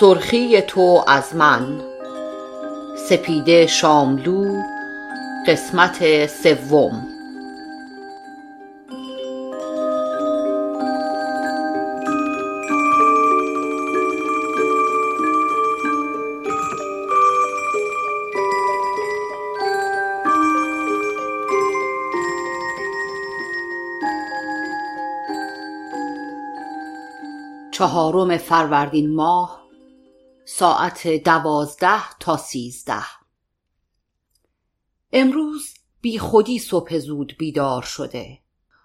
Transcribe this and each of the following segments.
سرخی تو از من. سپیده شاملو قسمت سوم. چهارم فروردین ماه ساعت دوازده تا سیزده. امروز بی خودی صبح زود بیدار شده.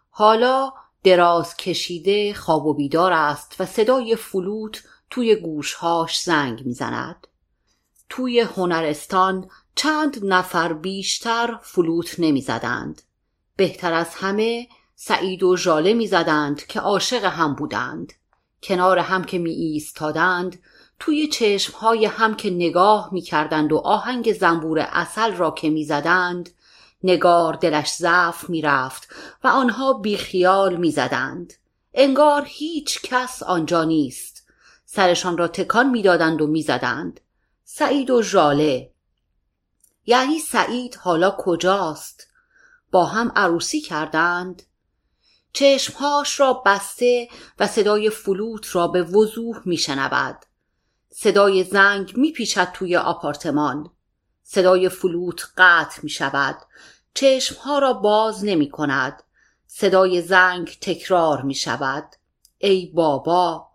حالا دراز کشیده خواب و بیدار است و صدای فلوت توی گوشهاش زنگ می‌زند. توی هنرستان چند نفر بیشتر فلوت نمی‌زدند. بهتر از همه سعید و ژاله می‌زدند که عاشق هم بودند. کنار هم که می ایستادند توی چشمهای هم که نگاه می کردند و آهنگ زنبور اصل را که می زدند نگار دلش ضعف می رفت و آنها بیخیال می زدند. انگار هیچ کس آنجا نیست. سرشان را تکان می‌دادند و می‌زدند. سعید و ژاله. یعنی سعید حالا کجاست؟ با هم عروسی کردند. چشمهاش را بسته و صدای فلوت را به وضوح میشنود. صدای زنگ میپیچد توی آپارتمان. صدای فلوت قطع می شود چشمها را باز نمی کند صدای زنگ تکرار می شود ای بابا!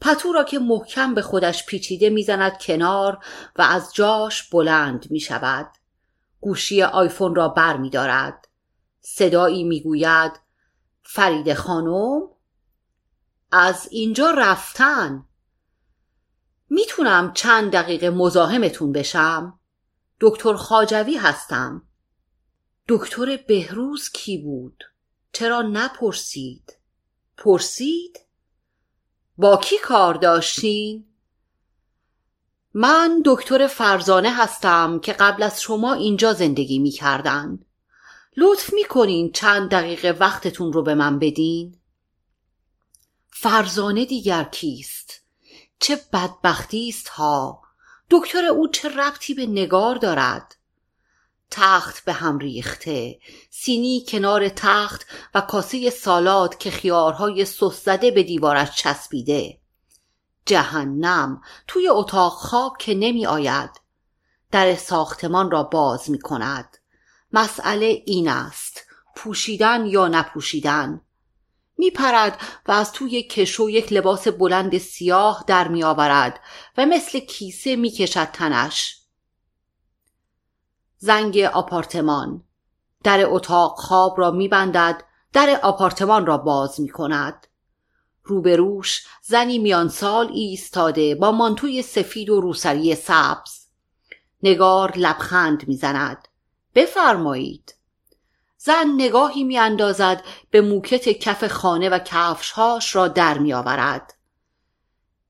پتو را که محکم به خودش پیچیده می‌زند کنار و از جاش بلند می شود گوشی آیفون را بر می دارد. صدایی می گوید فرید خانم از اینجا رفتن. می‌تونم چند دقیقه مزاحمتون بشم دکتر خاجوی هستم دکتر بهروز کی بود چرا نپرسید پرسید با کی کار داشتین من دکتر فرزانه هستم که قبل از شما اینجا زندگی می کردن. لطف می کنین چند دقیقه وقتتون رو به من بدین؟ فرزانه دیگر کیست؟ چه بدبختی است ها. دکتر او چه ربطی به نگار دارد؟ تخت به هم ریخته سینی کنار تخت و کاسه سالاد که خیارهای سس زده به دیوارش چسبیده. جهنم توی اتاق خواب که نمی آید. در ساختمان را باز می کند. مسئله این است پوشیدن یا نپوشیدن. میپرد و از توی کشو یک لباس بلند سیاه در میآورد و مثل کیسه می‌کشد تنش زنگ آپارتمان در اتاق خواب را میبندد در آپارتمان را باز می کند. روبروش زنی میان سال ایستاده با مانتوی سفید و روسری سبز. نگار لبخند می‌زند. بفرمایید. زن نگاهی میاندازد به موکت کف خانه و کفشهاش را در میآورد.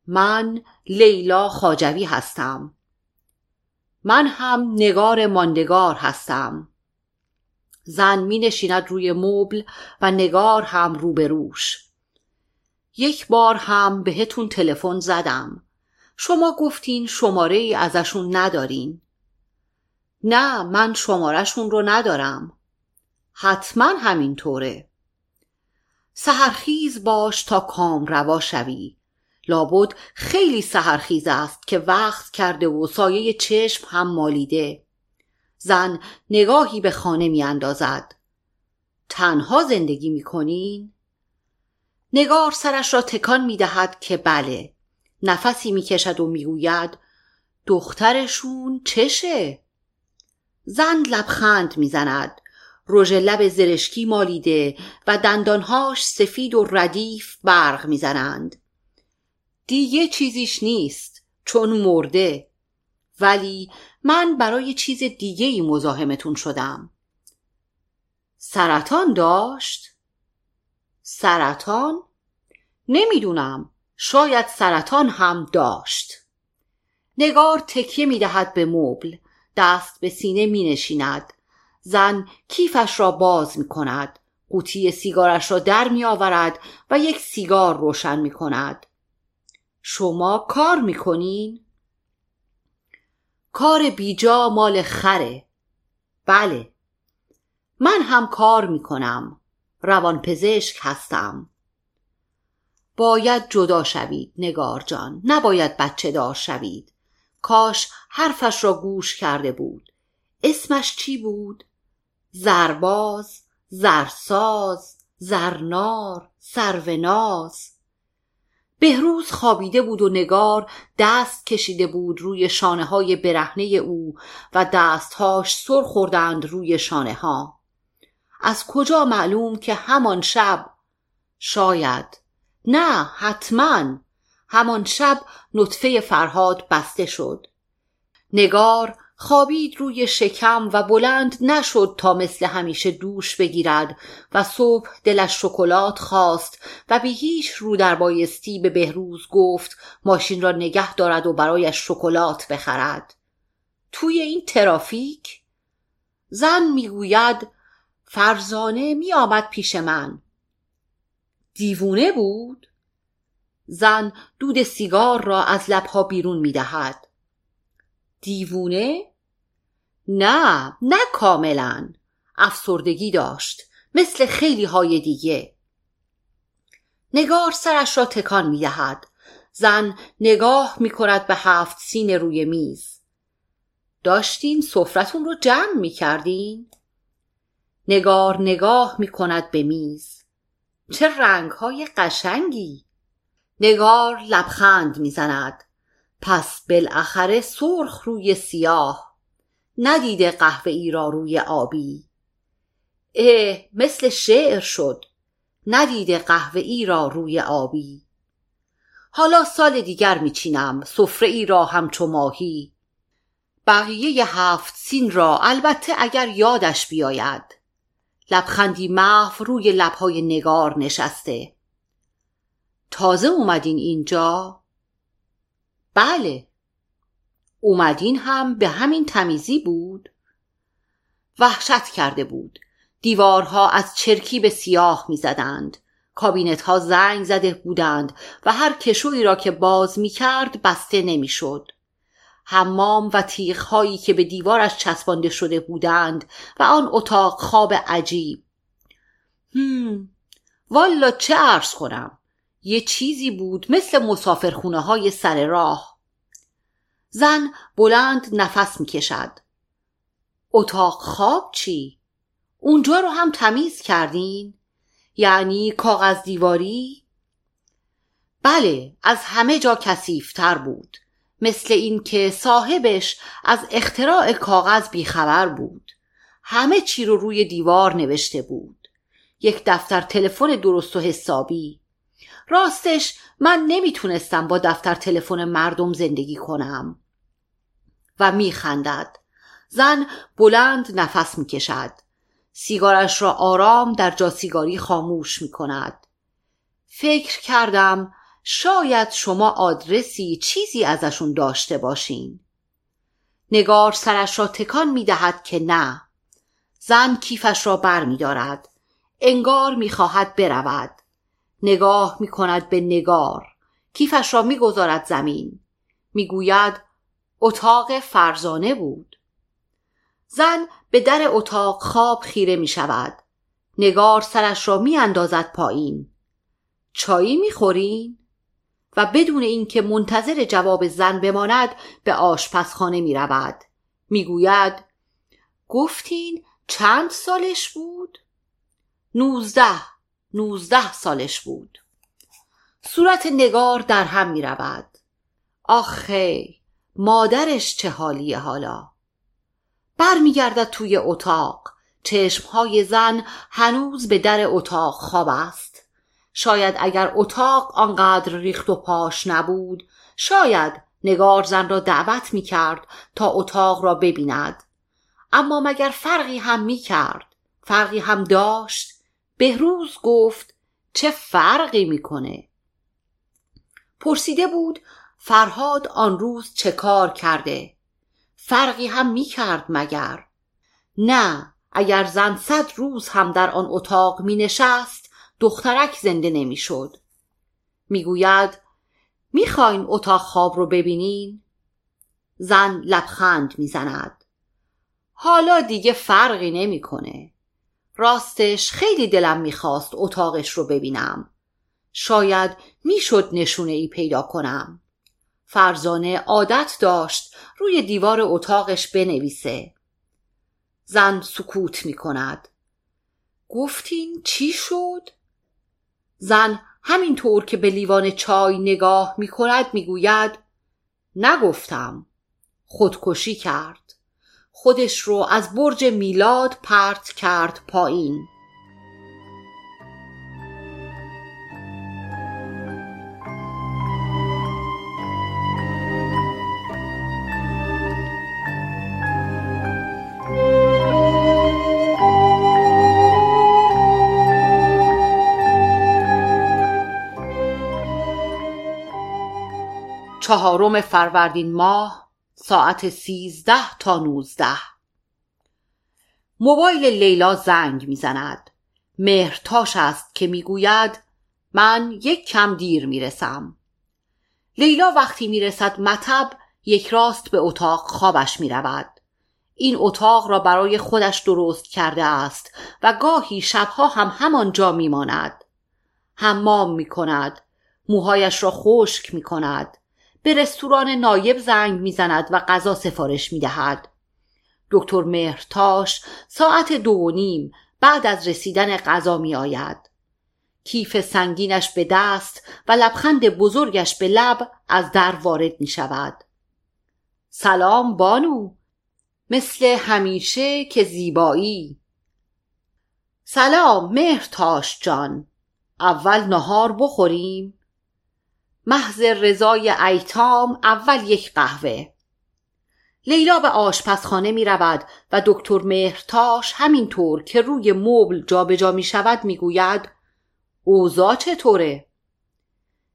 من لیلا خاجوی هستم. من هم نگار ماندگار هستم. زن می نشیند روی مبل و نگار هم روبروش. یک بار هم بهتون تلفن زدم. شما گفتین شماره ای ازشون ندارین. نه من شمارهشون رو ندارم. حتما همینطوره. سهرخیز باش تا کام روا شوی. لابد خیلی سهرخیز است که وقت کرده و سایه چشم هم مالیده. زن نگاهی به خانه می اندازد تنها زندگی می کنین؟ نگار سرش را تکان می دهد که بله نفسی می کشد و می گوید دخترشون چشه؟ زن لبخند می زند رژ لب زرشکی مالیده و دندانهاش سفید و ردیف برق می‌زنند. دیگه چیزیش نیست چون مرده. ولی من برای چیز دیگه ای مزاحمتون شدم. سرطان داشت؟ سرطان؟ نمی‌دونم. شاید سرطان هم داشت. نگار تکیه می‌دهد به مبل. دست به سینه می نشیند زن کیفش را باز می کند قوطی سیگارش را در می آورد و یک سیگار روشن می کند شما کار می کنین؟ کار بیجا مال خره. بله. من هم کار می کنم روان پزشک هستم. باید جدا شوید نگار جان. نباید بچه دار شوید. کاش حرفش را گوش کرده بود. اسمش چی بود؟ زرباز زرساز زرنار سروناز. بهروز خوابیده بود و نگار دست کشیده بود روی شانه های برهنه او و دستهاش سر خوردند روی شانه ها از کجا معلوم که همان شب؟ شاید. نه حتما. همان شب نطفه فرهاد بسته شد. نگار خوابید روی شکم و بلند نشد تا مثل همیشه دوش بگیرد و صبح دلش شکلات خواست و بی هیچ رو در بایستی به بهروز گفت ماشین را نگه دارد و برایش شکلات بخرد. توی این ترافیک؟ زن می‌گوید فرزانه می آمد پیش من. دیوونه بود؟ زن دود سیگار را از لبها بیرون می دهد. دیوونه؟ نه نه کاملا. افسردگی داشت. مثل خیلی های دیگه. نگار سرش را تکان می دهد. زن نگاه می کند به هفت سین روی میز. داشتین سفرتون رو جمع می کردین؟ نگار نگاه می کند به میز. چه رنگ های قشنگی. نگار لبخند می‌زند. پس بالاخره سرخ روی سیاه. ندیده قهوه ای را روی آبی. اه مثل شعر شد. ندیده قهوه ای را روی آبی. حالا سال دیگر میچینم. سفره ای را همچو ماهی. بقیه هفت سین را البته اگر یادش بیاید. لبخندی محو روی لبهای نگار نشسته. تازه اومدین اینجا؟ بله. اومدین هم به همین تمیزی بود؟ وحشت کرده بود. دیوارها از چرکی به سیاه می‌زدند. کابینت ها زنگ زده بودند و هر کشویی را که باز می کرد بسته نمی‌شد. حمام و تیغ هایی که به دیوارش چسبانده شده بودند و آن اتاق خواب عجیب. هم والا چه عرض کنم؟ یه چیزی بود مثل مسافرخونه های سر راه. زن بلند نفس می‌کشد اتاق خواب چی؟ اونجا رو هم تمیز کردین؟ یعنی کاغذ دیواری؟ بله از همه جا کسیفتر بود مثل اینکه صاحبش از اختراع کاغذ بیخبر بود همه چی رو روی دیوار نوشته بود یک دفتر تلفن درست و حسابی راستش من نمی‌تونستم با دفتر تلفن مردم زندگی کنم. و میخندد. زن بلند نفس می‌کشد. سیگارش را آرام در جا سیگاری خاموش می‌کند. فکر کردم شاید شما آدرسی چیزی ازشون داشته باشین. نگار سرش را تکان می‌دهد که نه. زن کیفش را بر می دارد. انگار می‌خواهد برود. نگاه می کند به نگار. کیفش را می‌گذارد زمین. می‌گوید اتاق فرزانه بود. زن به در اتاق خواب خیره می شود نگار سرش را می اندازد پایین. چایی می خورین؟ و بدون اینکه منتظر جواب زن بماند به آشپزخانه می رود می گوید گفتین چند سالش بود؟ نوزده. نوزده سالش بود. صورت نگار در هم می رود. آخه مادرش چه حالیه حالا. برمیگردد توی اتاق. چشمهای زن هنوز به در اتاق خواب است. شاید اگر اتاق آنقدر ریخت و پاش نبود شاید نگار زن را دعوت می کرد تا اتاق را ببیند. اما مگر فرقی هم می کرد؟ فرقی هم داشت؟ بهروز گفت چه فرقی می‌کنه پرسیده بود فرهاد آن روز چه کار کرده فرقی هم می‌کرد مگر نه اگر زن صد روز هم در آن اتاق می نشست دخترک زنده نمی‌شد. می‌گوید می‌خواین اتاق خواب رو ببینین؟ زن لبخند می‌زند. حالا دیگه فرقی نمی‌کنه. راستش خیلی دلم می‌خواست اتاقش رو ببینم. شاید می‌شد نشونه ای پیدا کنم. فرزانه عادت داشت روی دیوار اتاقش بنویسه. زن سکوت می کند. گفتین چی شد؟ زن همینطور که به لیوان چای نگاه می کند می گوید نگفتم خودکشی کرد خودش رو از برج میلاد پرت کرد پایین. چهارم فروردین ماه ساعت سیزده تا نوزده. موبایل لیلا زنگ می‌زند. مهرتاش است که می‌گوید من یک کم دیر می‌رسم. لیلا وقتی می‌رسد مطب یک راست به اتاق خوابش می‌رود. این اتاق را برای خودش درست کرده است و گاهی شبها هم همانجا میماند. حمام می کند موهایش را خشک می کند به رستوران نایب زنگ می‌زند و غذا سفارش می‌دهد دکتر مهرتاش ساعت دو و نیم بعد از رسیدن غذا می آید. کیف سنگینش به دست و لبخند بزرگش به لب از در وارد می شود. سلام بانو مثل همیشه که زیبایی سلام مهرتاش جان اول نهار بخوریم محض رضای ایتام اول یک قهوه لیلا به آشپزخانه می رود و دکتر مهرتاش همینطور که روی مبل جابجا می شود می گوید اوضاع چطوره؟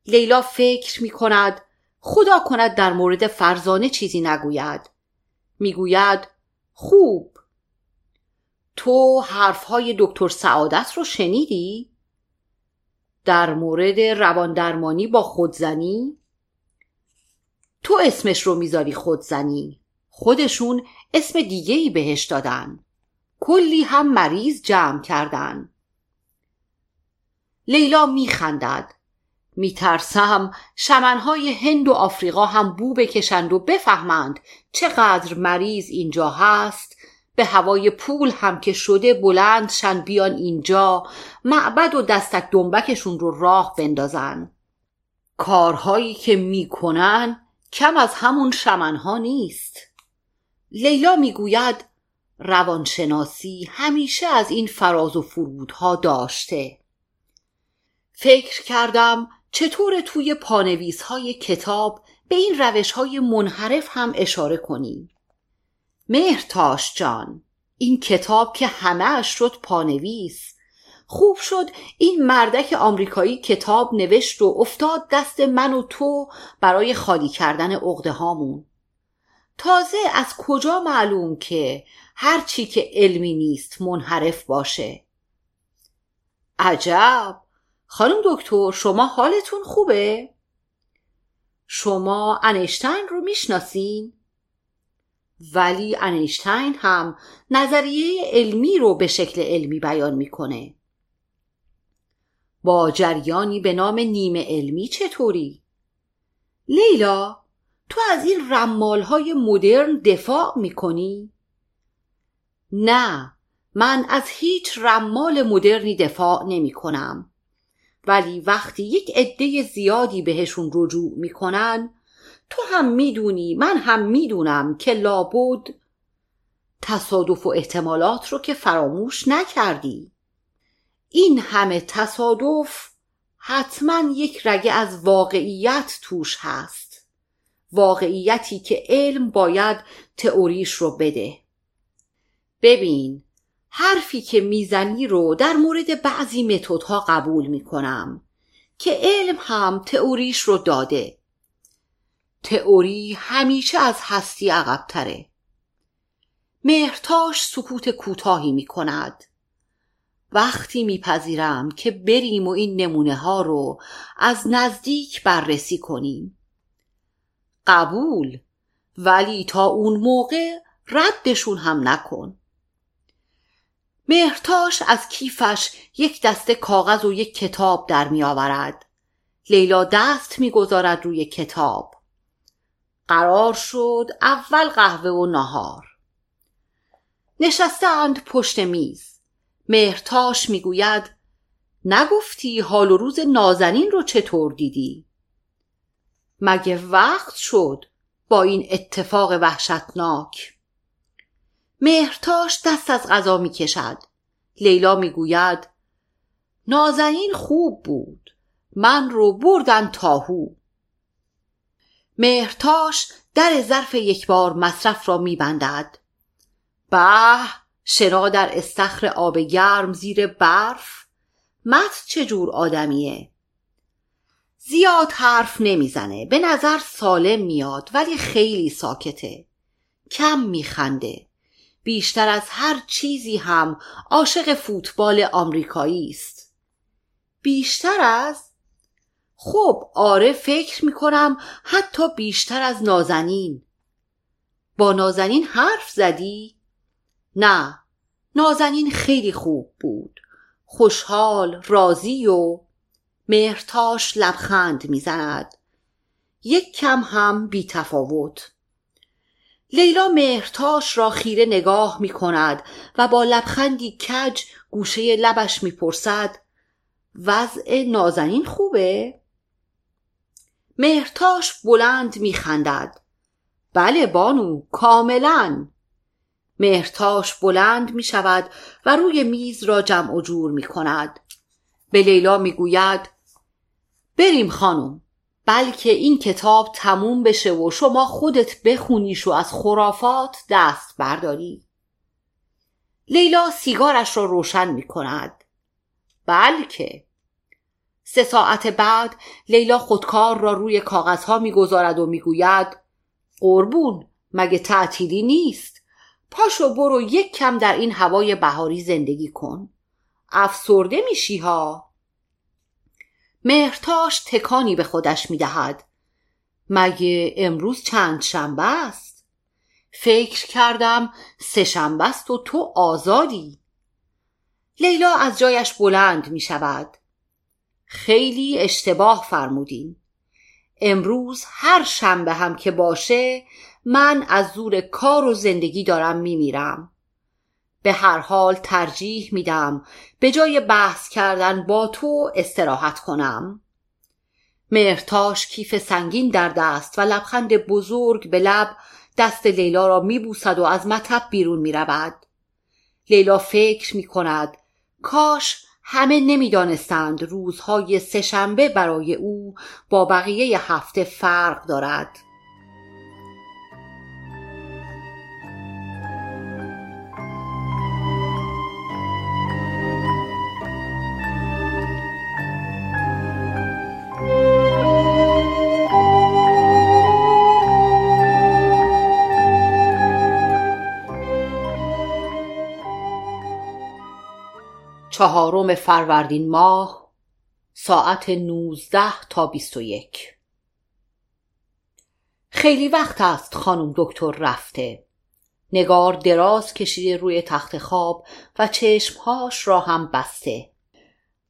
لیلا فکر می کند خدا کند در مورد فرزانه چیزی نگوید می‌گوید خوب تو حرفهای دکتر سعادت رو شنیدی؟ در مورد رواندرمانی با خودزنی؟ تو اسمش رو می‌ذاری خودزنی. خودشون اسم دیگه ای بهش دادن. کلی هم مریض جمع کردن. لیلا میخندد. میترسم شمنهای هند و آفریقا هم بو بکشند و بفهمند چقدر مریض اینجا هست. به هوای پول هم که شده بلندشن بیان اینجا معبد و دستک دنبکشون رو راه بندازن. کارهایی که می‌کنن کم از همون شمنها نیست. لیلا می‌گوید روانشناسی همیشه از این فراز و فرودها داشته. فکر کردم چطور توی پانویس های کتاب به این روش های منحرف هم اشاره کنیم. مهرتاش جان این کتاب که همه اش شد پانویس خوب شد این مردک آمریکایی کتاب نوشت و افتاد دست من و تو برای خالی کردن عقده هامون تازه از کجا معلوم که هرچی که علمی نیست منحرف باشه عجب خانم دکتر شما حالتون خوبه؟ شما انشتین رو می‌شناسین؟ ولی انیشتین هم نظریه علمی رو به شکل علمی بیان می‌کنه با جریانی به نام نیمه علمی چطوری؟ لیلا تو از این رمال های مدرن دفاع می‌کنی؟ نه من از هیچ رمال مدرنی دفاع نمی کنم ولی وقتی یک عده زیادی بهشون رجوع می‌کنن تو هم می‌دونی من هم می‌دونم که لابد تصادف و احتمالات رو که فراموش نکردی. این همه تصادف حتما یک رگه از واقعیت توش هست. واقعیتی که علم باید تئوریش رو بده. ببین حرفی که می‌زنی رو در مورد بعضی متدها قبول می‌کنم که علم هم تئوریش رو داده. تئوری همیشه از هستی عقبتره مهرتاش سکوت کوتاهی می کند وقتی میپذیرم که بریم و این نمونه ها رو از نزدیک بررسی کنیم قبول ولی تا اون موقع ردشون هم نکن مهرتاش از کیفش یک دسته کاغذ و یک کتاب در می آورد. لیلا دست می‌گذارد روی کتاب. قرار شد اول قهوه و نهار. نشستند پشت میز. مهرتاش می‌گوید نگفتی حال و روز نازنین رو چطور دیدی؟ مگه وقت شد با این اتفاق وحشتناک مهرتاش دست از غذا می کشد لیلا می گوید نازنین خوب بود من رو بردن تاهو مهرتاش در ظرف یک بار مصرف را می بندد به شنا در استخر آب گرم زیر برف؟ مت چجور آدمیه؟ زیاد حرف نمی‌زنه به نظر سالم میاد ولی خیلی ساکته. کم میخنده. بیشتر از هر چیزی هم عاشق فوتبال آمریکایی است. بیشتر از خب آره فکر می‌کنم حتی بیشتر از نازنین با نازنین حرف زدی؟ نه نازنین خیلی خوب بود خوشحال راضی و مهرتاش لبخند می‌زند یک کم هم بی تفاوت لیلا مهرتاش را خیره نگاه می کند و با لبخندی کج گوشه لبش می‌پرسد وضع نازنین خوبه؟ مهرتاش بلند میخندد. بله بانو کاملا. مهرتاش بلند می شود و روی میز را جمع و جور می کند به لیلا می گوید بریم خانم بلکه این کتاب تموم بشه و شما خودت بخونیش و از خرافات دست برداری. لیلا سیگارش را روشن می کند بلکه. سه ساعت بعد لیلا خودکار را روی کاغذها می‌گذارد و می‌گوید قربون مگه تعطیلی نیست؟ پاشو برو یک کم در این هوای بهاری زندگی کن. افسرده میشی ها. مهرتاش تکانی به خودش می‌دهد. مگه امروز چند شنبه است؟ فکر کردم سه شنبه است و تو آزادی. لیلا از جایش بلند می شود خیلی اشتباه فرمودین. امروز هر شنبه هم که باشه من از زور کار و زندگی دارم میمیرم. به هر حال ترجیح میدم به جای بحث کردن با تو استراحت کنم. مرتاش کیف سنگین در دست و لبخند بزرگ به لب دست لیلا را میبوسد و از مطب بیرون می‌رود. لیلا فکر می کند کاش همه نمی‌دانستند روزهای سهشنبه برای او با بقیه هفته فرق دارد. چهارم فروردین ماه ساعت نوزده تا بیست و یک. خیلی وقت است خانم دکتر رفته. نگار دراز کشیده روی تخت خواب و چشمهاش را هم بسته.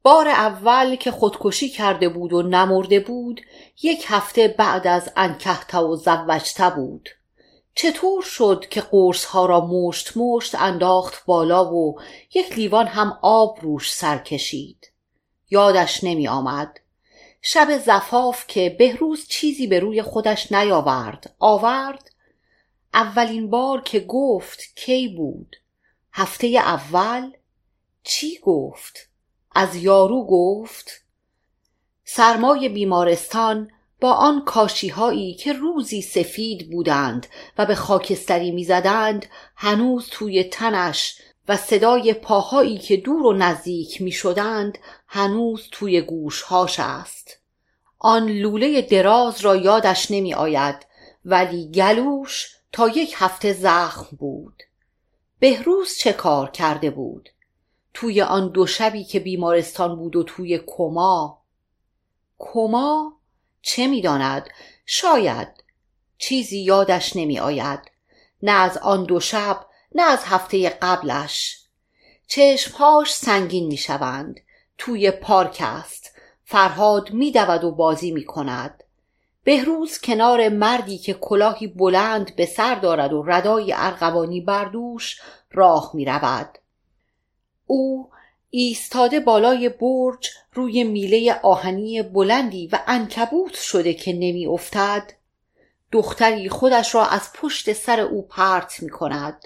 بار اول که خودکشی کرده بود و نمرده بود یک هفته بعد از انکهته و زوجته بود. چطور شد که قرص ها را مشت مشت انداخت بالا و یک لیوان هم آب روش سر کشید؟ یادش نمی آمد. شب زفاف که بهروز چیزی به روی خودش نیاورد آورد. اولین بار که گفت کی بود؟ هفته اول؟ چی گفت؟ از یارو گفت. سرمای بیمارستان با آن کاشیهایی که روزی سفید بودند و به خاکستری می‌زدند هنوز توی تنش و صدای پاهایی که دور و نزدیک می شدند هنوز توی گوشهاش است. آن لوله دراز را یادش نمی آید ولی گلوش تا یک هفته زخم بود. بهروز چه کار کرده بود؟ توی آن دو شبی که بیمارستان بود و توی کما؟ کما چه می‌داند؟ شاید چیزی یادش نمی آید نه از آن دو شب نه از هفته قبلش. چشمهاش سنگین می شوند توی پارک است. فرهاد می و بازی می کند بهروز کنار مردی که کلاهی بلند به سر دارد و ردای ارغوانی بردوش راه می رود. او ایستاده بالای برج روی میله آهنی بلندی و انکبوت شده که نمی افتد دختری خودش را از پشت سر او پرت می کند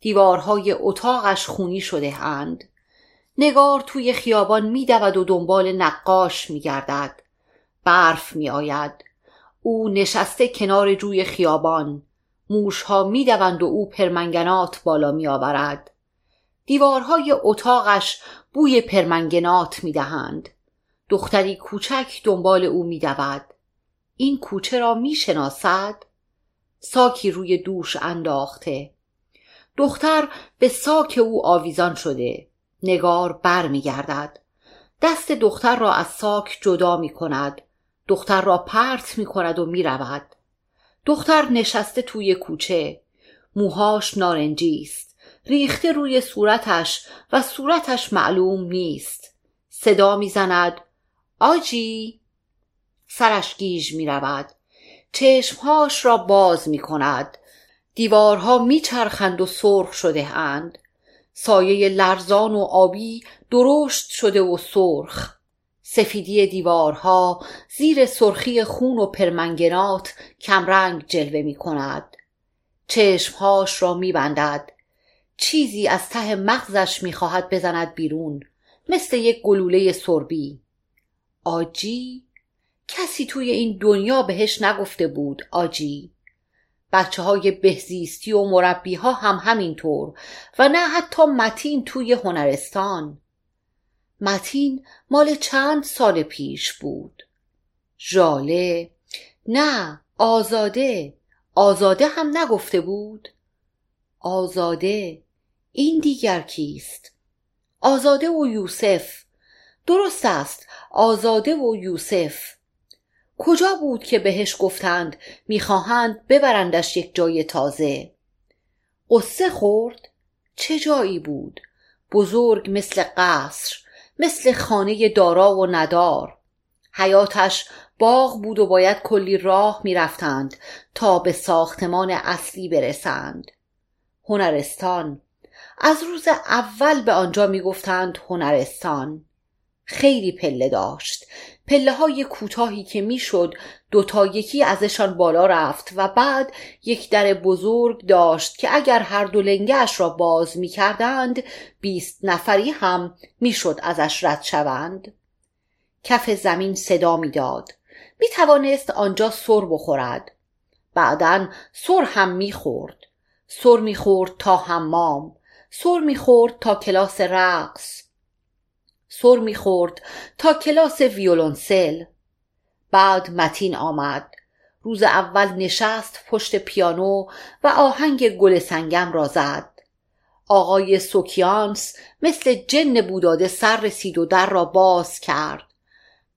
دیوارهای اتاقش خونی شده اند. نگار توی خیابان می دود و دنبال نقاش می گردد برف می آید او نشسته کنار جوی خیابان. موشها می دوند و او پرمنگنات بالا می آورد دیوارهای اتاقش بوی پرمنگنات می دهند دختری کوچک دنبال او می دود این کوچه را می شناسد ساکی روی دوش انداخته. دختر به ساک او آویزان شده. نگار بر می گردد دست دختر را از ساک جدا می کند دختر را پرت می کند و می رود دختر نشسته توی کوچه. موهاش نارنجی است. ریخته روی صورتش و صورتش معلوم نیست. صدا می‌زند. آجی. سرش گیج می رود چشمهاش را باز می کند دیوارها میچرخند و سرخ شده اند. سایه لرزان و آبی درشت شده و سرخ. سفیدی دیوارها زیر سرخی خون و پرمنگنات کمرنگ جلوه می کند چشمهاش را می بندد. چیزی از ته مغزش می خواهد بزند بیرون مثل یک گلوله سربی. آجی کسی توی این دنیا بهش نگفته بود آجی. بچه های بهزیستی و مربی ها هم همینطور و نه حتی متین توی هنرستان. متین مال چند سال پیش بود. ژاله نه آزاده. آزاده هم نگفته بود؟ آزاده این دیگر کیست؟ آزاده و یوسف درست است آزاده و یوسف. کجا بود که بهش گفتند می‌خواهند ببرندش یک جای تازه؟ قصه خورد چه جایی بود؟ بزرگ مثل قصر مثل خانه دارا و ندار. حیاتش باغ بود و باید کلی راه می‌رفتند تا به ساختمان اصلی برسند. هنرستان. از روز اول به آنجا می‌گفتند هنرستان. خیلی پله داشت. پله های کوتاهی که می‌شد دو تا یکی ازشان بالا رفت و بعد یک در بزرگ داشت که اگر هر دو لنگش را باز می کردند بیست نفری هم می‌شد ازش رد شوند. کف زمین صدا می‌داد. می توانست آنجا سر بخورد. بعدا سر هم می‌خورد. سر می‌خورد تا حمام سر می‌خورد تا کلاس رقص سر می‌خورد تا کلاس ویولونسل بعد متین آمد روز اول نشست پشت پیانو و آهنگ گل سنگم را زد. آقای سوکیانس مثل جن بوداده سر رسید و در را باز کرد.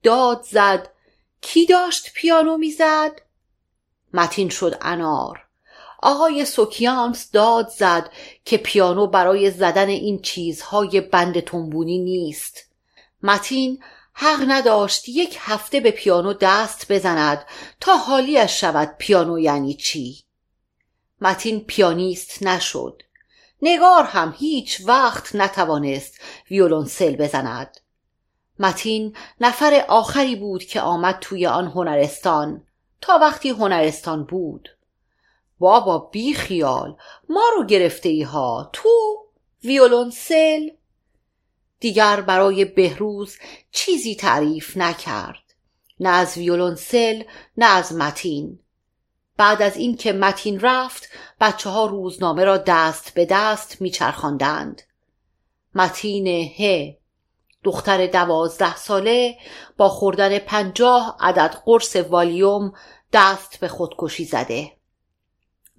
داد زد کی داشت پیانو می‌زد؟ متین شد انار. آقای سوکیانس داد زد که پیانو برای زدن این چیزهای بند تنبونی نیست. متین حق نداشت یک هفته به پیانو دست بزند تا حالیش شود پیانو یعنی چی. متین پیانیست نشد. نگار هم هیچ وقت نتوانست ویولونسل بزند. متین نفر آخری بود که آمد توی آن هنرستان. تا وقتی هنرستان بود. بابا بی خیال ما رو گرفته ای ها تو ویولونسل دیگر برای بهروز چیزی تعریف نکرد. نه از ویولونسل نه از متین. بعد از اینکه متین رفت بچه ها روزنامه را دست به دست میچرخاندند. متین ه دختر دوازده ساله با خوردن پنجاه عدد قرص والیوم دست به خودکشی زده.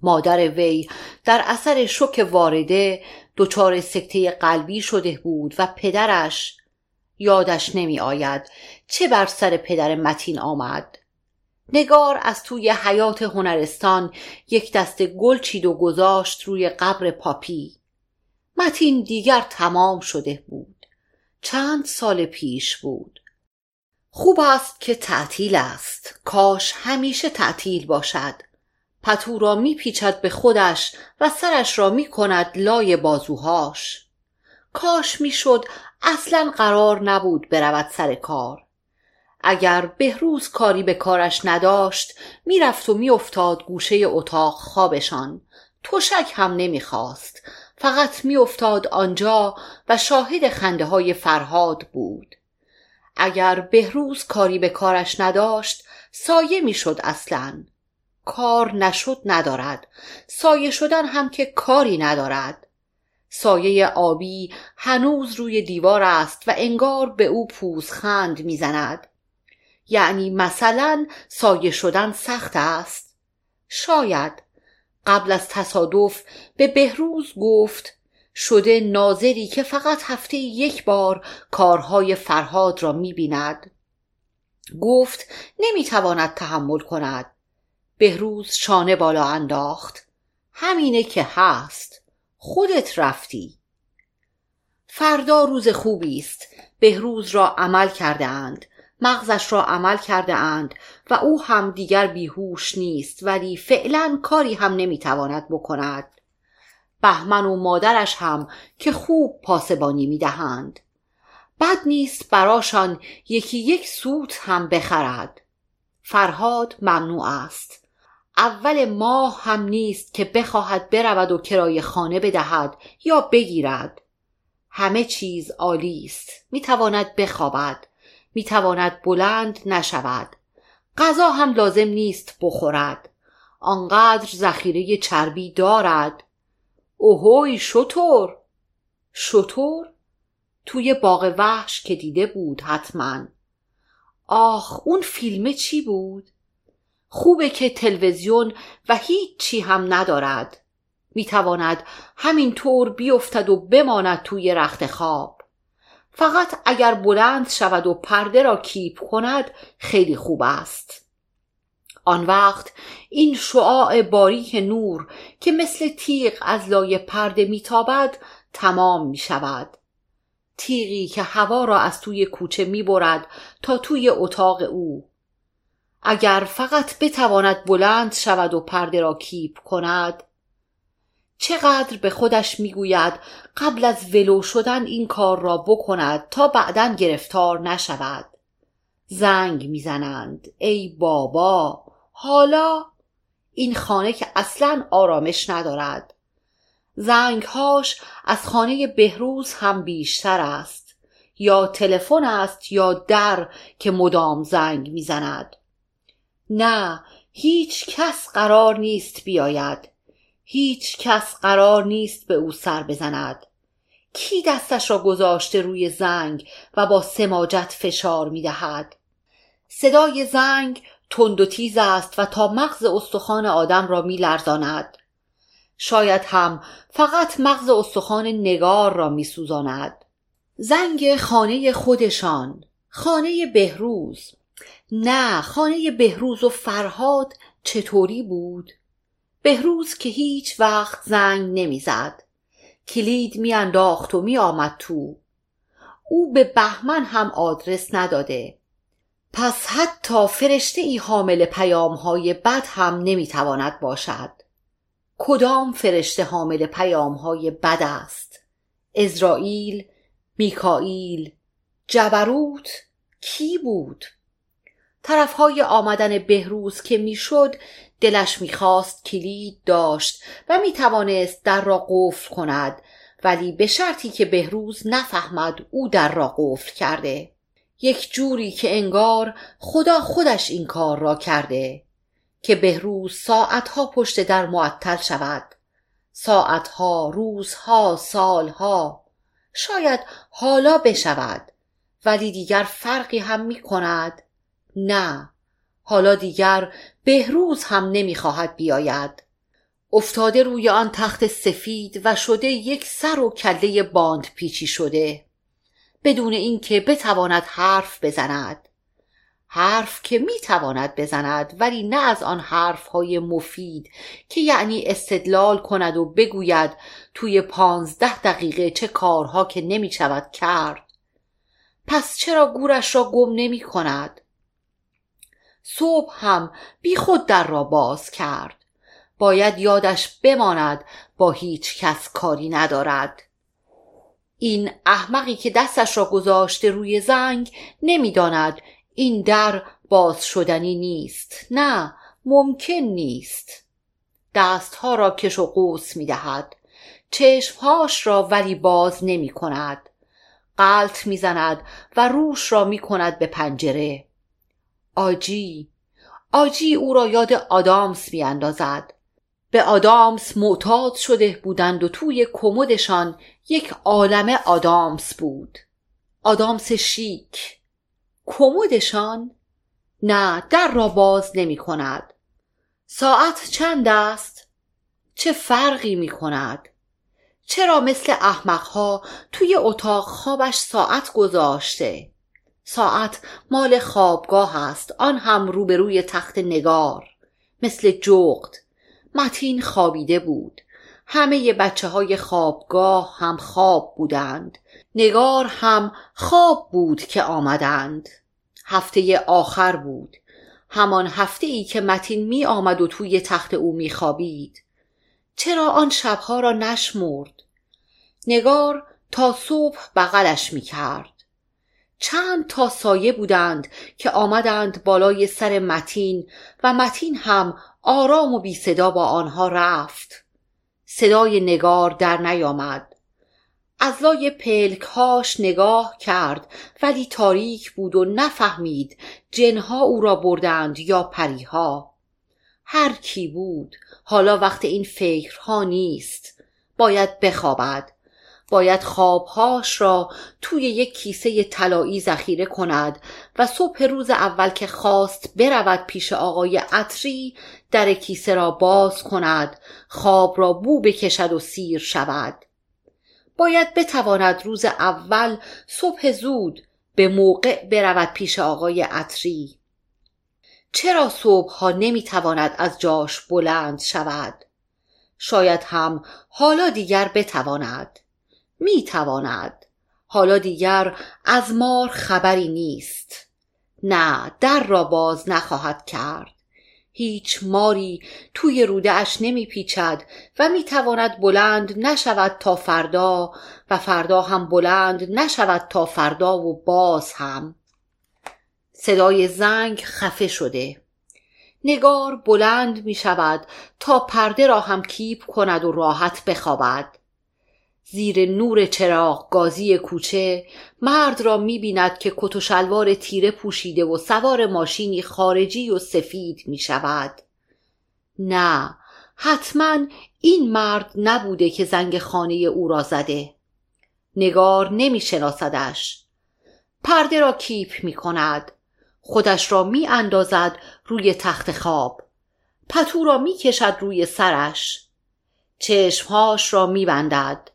مادر وی در اثر شک وارده دچار سکته قلبی شده بود و پدرش یادش نمی آید چه بر سر پدر متین آمد. نگار از توی حیات هنرستان یک دست گل چید و گذاشت روی قبر پاپی. متین دیگر تمام شده بود. چند سال پیش بود. خوب است که تعطیل است. کاش همیشه تعطیل باشد. پتو را میپیچد به خودش و سرش را می‌کند لای بازوهاش. کاش می‌شد اصلا قرار نبود برود سر کار. اگر بهروز کاری به کارش نداشت می‌رفت و میافتاد گوشه اتاق خوابشان. تشک هم نمی‌خواست. فقط میافتاد آنجا و شاهد خنده های فرهاد بود. اگر بهروز کاری به کارش نداشت سایه می‌شد اصلا. کار نشد ندارد. سایه شدن هم که کاری ندارد. سایه آبی هنوز روی دیوار است و انگار به او پوزخند می‌زند. یعنی مثلا سایه شدن سخت است. شاید. قبل از تصادف به بهروز گفت شده ناظری که فقط هفته یک بار کارهای فرهاد را می‌بیند. گفت نمی‌تواند تحمل کند. بهروز شانه بالا انداخت. همینه که هست. خودت رفتی. فردا روز خوبی است. بهروز را عمل کرده اند مغزش را عمل کرده اند و او هم دیگر بیهوش نیست ولی فعلا کاری هم نمی‌تواند بکند. بهمن و مادرش هم که خوب پاسبانی می‌دهند. بد نیست براشان یکی یک سوت هم بخرد. فرهاد ممنوع است. اول ماه هم نیست که بخواهد برود و کرای خانه بدهد یا بگیرد. همه چیز عالی است. می‌تواند بخوابد. می‌تواند بلند نشود. غذا هم لازم نیست بخورد. آنقدر ذخیره چربی دارد. اوهوی شطور! شطور؟ توی باغ وحش که دیده بود حتما. آخ اون فیلم چی بود؟ خوبه که تلویزیون و هیچی هم ندارد. می‌تواند همینطور بیفتد و بماند توی رخت خواب. فقط اگر بلند شود و پرده را کیپ کند خیلی خوب است. آن وقت این شعاع باریک نور که مثل تیغ از لای پرده میتابد تمام می شود تیغی که هوا را از توی کوچه می برد تا توی اتاق او. اگر فقط بتواند بلند شود و پرده را کیپ کند چقدر به خودش می‌گوید قبل از ولو شدن این کار را بکند تا بعدا گرفتار نشود. زنگ می‌زنند ای بابا حالا این خانه که اصلا آرامش ندارد. زنگهاش از خانه بهروز هم بیشتر است یا تلفن است یا در که مدام زنگ می‌زند. نه هیچ کس قرار نیست بیاید هیچ کس قرار نیست به او سر بزند کی دستش را گذاشته روی زنگ و با سماجت فشار می دهد؟ صدای زنگ تند و تیز است و تا مغز استخوان آدم را می لرزاند. شاید هم فقط مغز استخوان نگار را می سوزاند. زنگ خانه خودشان خانه بهروز نه خانه بهروز و فرهاد چطوری بود؟ بهروز که هیچ وقت زنگ نمی‌زد. کلید میانداخت و میآمد تو. او به بهمن هم آدرس نداده. پس حتی فرشته ای حامل پیام های بد هم نمی‌تواند باشد. کدام فرشته حامل پیام های بد است؟ ازرائیل، میکائیل، جبروت کی بود؟ طرفهای آمدن بهروز که می‌شد دلش می‌خواست کلید داشت و می‌توانست در را قفل کند ولی به شرطی که بهروز نفهمد او در را قفل کرده. یک جوری که انگار خدا خودش این کار را کرده که بهروز ساعتها پشت در معطل شود. ساعتها روزها سالها شاید حالا بشود ولی دیگر فرقی هم می کند نه. حالا دیگر بهروز هم نمی‌خواهد بیاید. افتاده روی آن تخت سفید و شده یک سر و کله باند پیچی شده. بدون اینکه بتواند حرف بزند. حرف که می‌تواند بزند ولی نه از آن حرف های مفید که یعنی استدلال کند و بگوید توی پانزده دقیقه چه کارها که نمی شود کرد. پس چرا گورش را گم نمی کند صبح هم بی خود در را باز کرد. باید یادش بماند با هیچ کس کاری ندارد. این احمقی که دستش را گذاشته روی زنگ نمی‌داند این در باز شدنی نیست. نه ممکن نیست. دستها را کش و قوس می دهد چشمهاش را ولی باز نمی کند قلط می زند و روش را می کند به پنجره. آجی. آجی او را یاد آدامس می اندازد به آدامس معتاد شده بودند و توی کمدشان یک عالم آدامس بود. آدامس شیک. کمدشان نه در را باز نمی کند ساعت چند است؟ چه فرقی می کند چرا مثل احمقها توی اتاق خوابش ساعت گذاشته؟ ساعت مال خوابگاه است آن هم روبروی تخت نگار. مثل جغد متین خوابیده بود. همه بچه های خوابگاه هم خواب بودند. نگار هم خواب بود که آمدند. هفته آخر بود. همان هفته ای که متین می آمد و توی تخت او می خوابید چرا آن شبها را نشمرد؟ نگار تا صبح بغلش می کرد چند تا سایه بودند که آمدند بالای سر متین و متین هم آرام و بی صدا با آنها رفت. صدای نگار در نیامد. از لای پلکهاش نگاه کرد ولی تاریک بود و نفهمید جنها او را بردند یا پریها. هر کی بود حالا وقت این فکرها نیست. باید بخوابد. باید خوابهاش را توی یک کیسه طلایی ذخیره کند و صبح روز اول که خواست برود پیش آقای عطری در کیسه را باز کند خواب را بو بکشد و سیر شود. باید بتواند روز اول صبح زود به موقع برود پیش آقای عطری. چرا صبح ها نمی تواند از جاش بلند شود؟ شاید هم حالا دیگر بتواند. می تواند حالا دیگر از مار خبری نیست. نه در را باز نخواهد کرد. هیچ ماری توی روده اش نمی پیچد و می تواند بلند نشود تا فردا و فردا هم بلند نشود تا فردا و باز هم. صدای زنگ خفه شده. نگار بلند می شود تا پرده را هم کیپ کند و راحت بخوابد. زیر نور چراغ گازی کوچه مرد را می‌بیند که کت و شلوار تیره پوشیده و سوار ماشینی خارجی و سفید می شود. نه حتما این مرد نبوده که زنگ خانه او را زده. نگار نمی شناسدش پرده را کیپ می کند خودش را می اندازد روی تخت خواب. پتو را می کشد روی سرش. چشمهاش را می بندد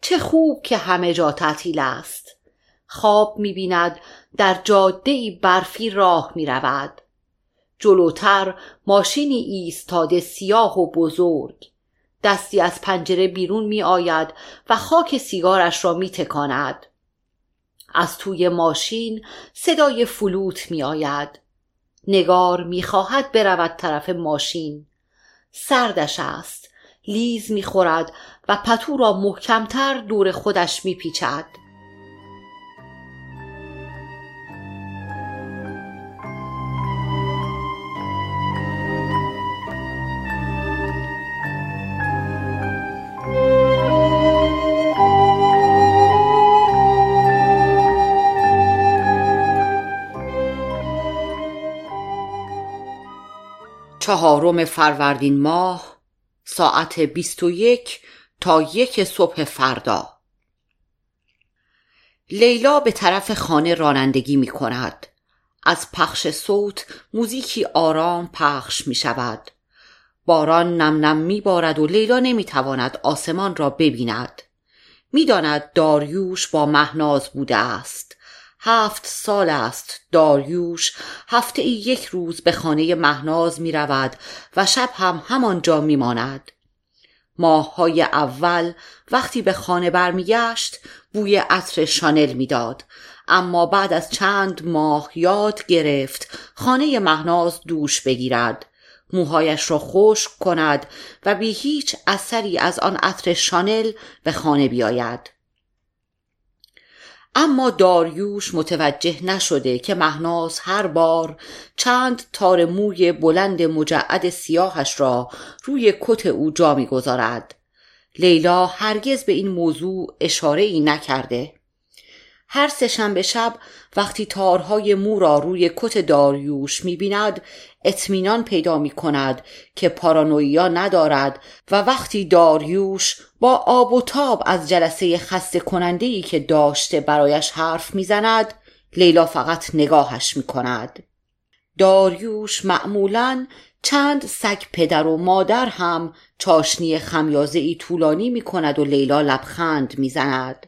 چه خوب که همه جا تعطیل است خواب می‌بیند در جاده برفی راه می‌رود جلوتر ماشینی ایستاده سیاه و بزرگ دستی از پنجره بیرون می آید و خاک سیگارش را می تکاند. از توی ماشین صدای فلوت می آید. نگار می خواهد برود طرف ماشین. سردش است. لیز می‌خورد و پتو را محکمتر دور خودش میپیچد چهارم فروردین ماه ساعت بیست و یک تا یک صبح فردا. لیلا به طرف خانه رانندگی می کند. از پخش صوت موزیکی آرام پخش می شود. باران نم نم می بارد و لیلا نمی تواند آسمان را ببیند. می‌داند داریوش با مهناز بوده است. هفت سال است داریوش. هفته ای یک روز به خانه مهناز می رود و شب هم همانجا می ماند. ماه اول وقتی به خانه برمیگشت بوی عطر شانل می‌داد. اما بعد از چند ماه یاد گرفت خانه مهناز دوش بگیرد. موهایش را خشک کند و بی هیچ اثری از آن عطر شانل به خانه بیاید. اما داریوش متوجه نشده که مهناز هر بار چند تار موی بلند مجعد سیاهش را روی کت او جا می‌گذارد. لیلا هرگز به این موضوع اشاره ای نکرده. هر سهشنبه شب وقتی تارهای مو را روی کت داریوش می‌بیند اطمینان پیدا می کند که پارانویا ندارد و وقتی داریوش با آب و تاب از جلسه خسته کننده ای که داشته برایش حرف می‌زند لیلا فقط نگاهش می کند داریوش معمولا چند سگ پدر و مادر هم چاشنی خمیازه ای طولانی می کند و لیلا لبخند می‌زند.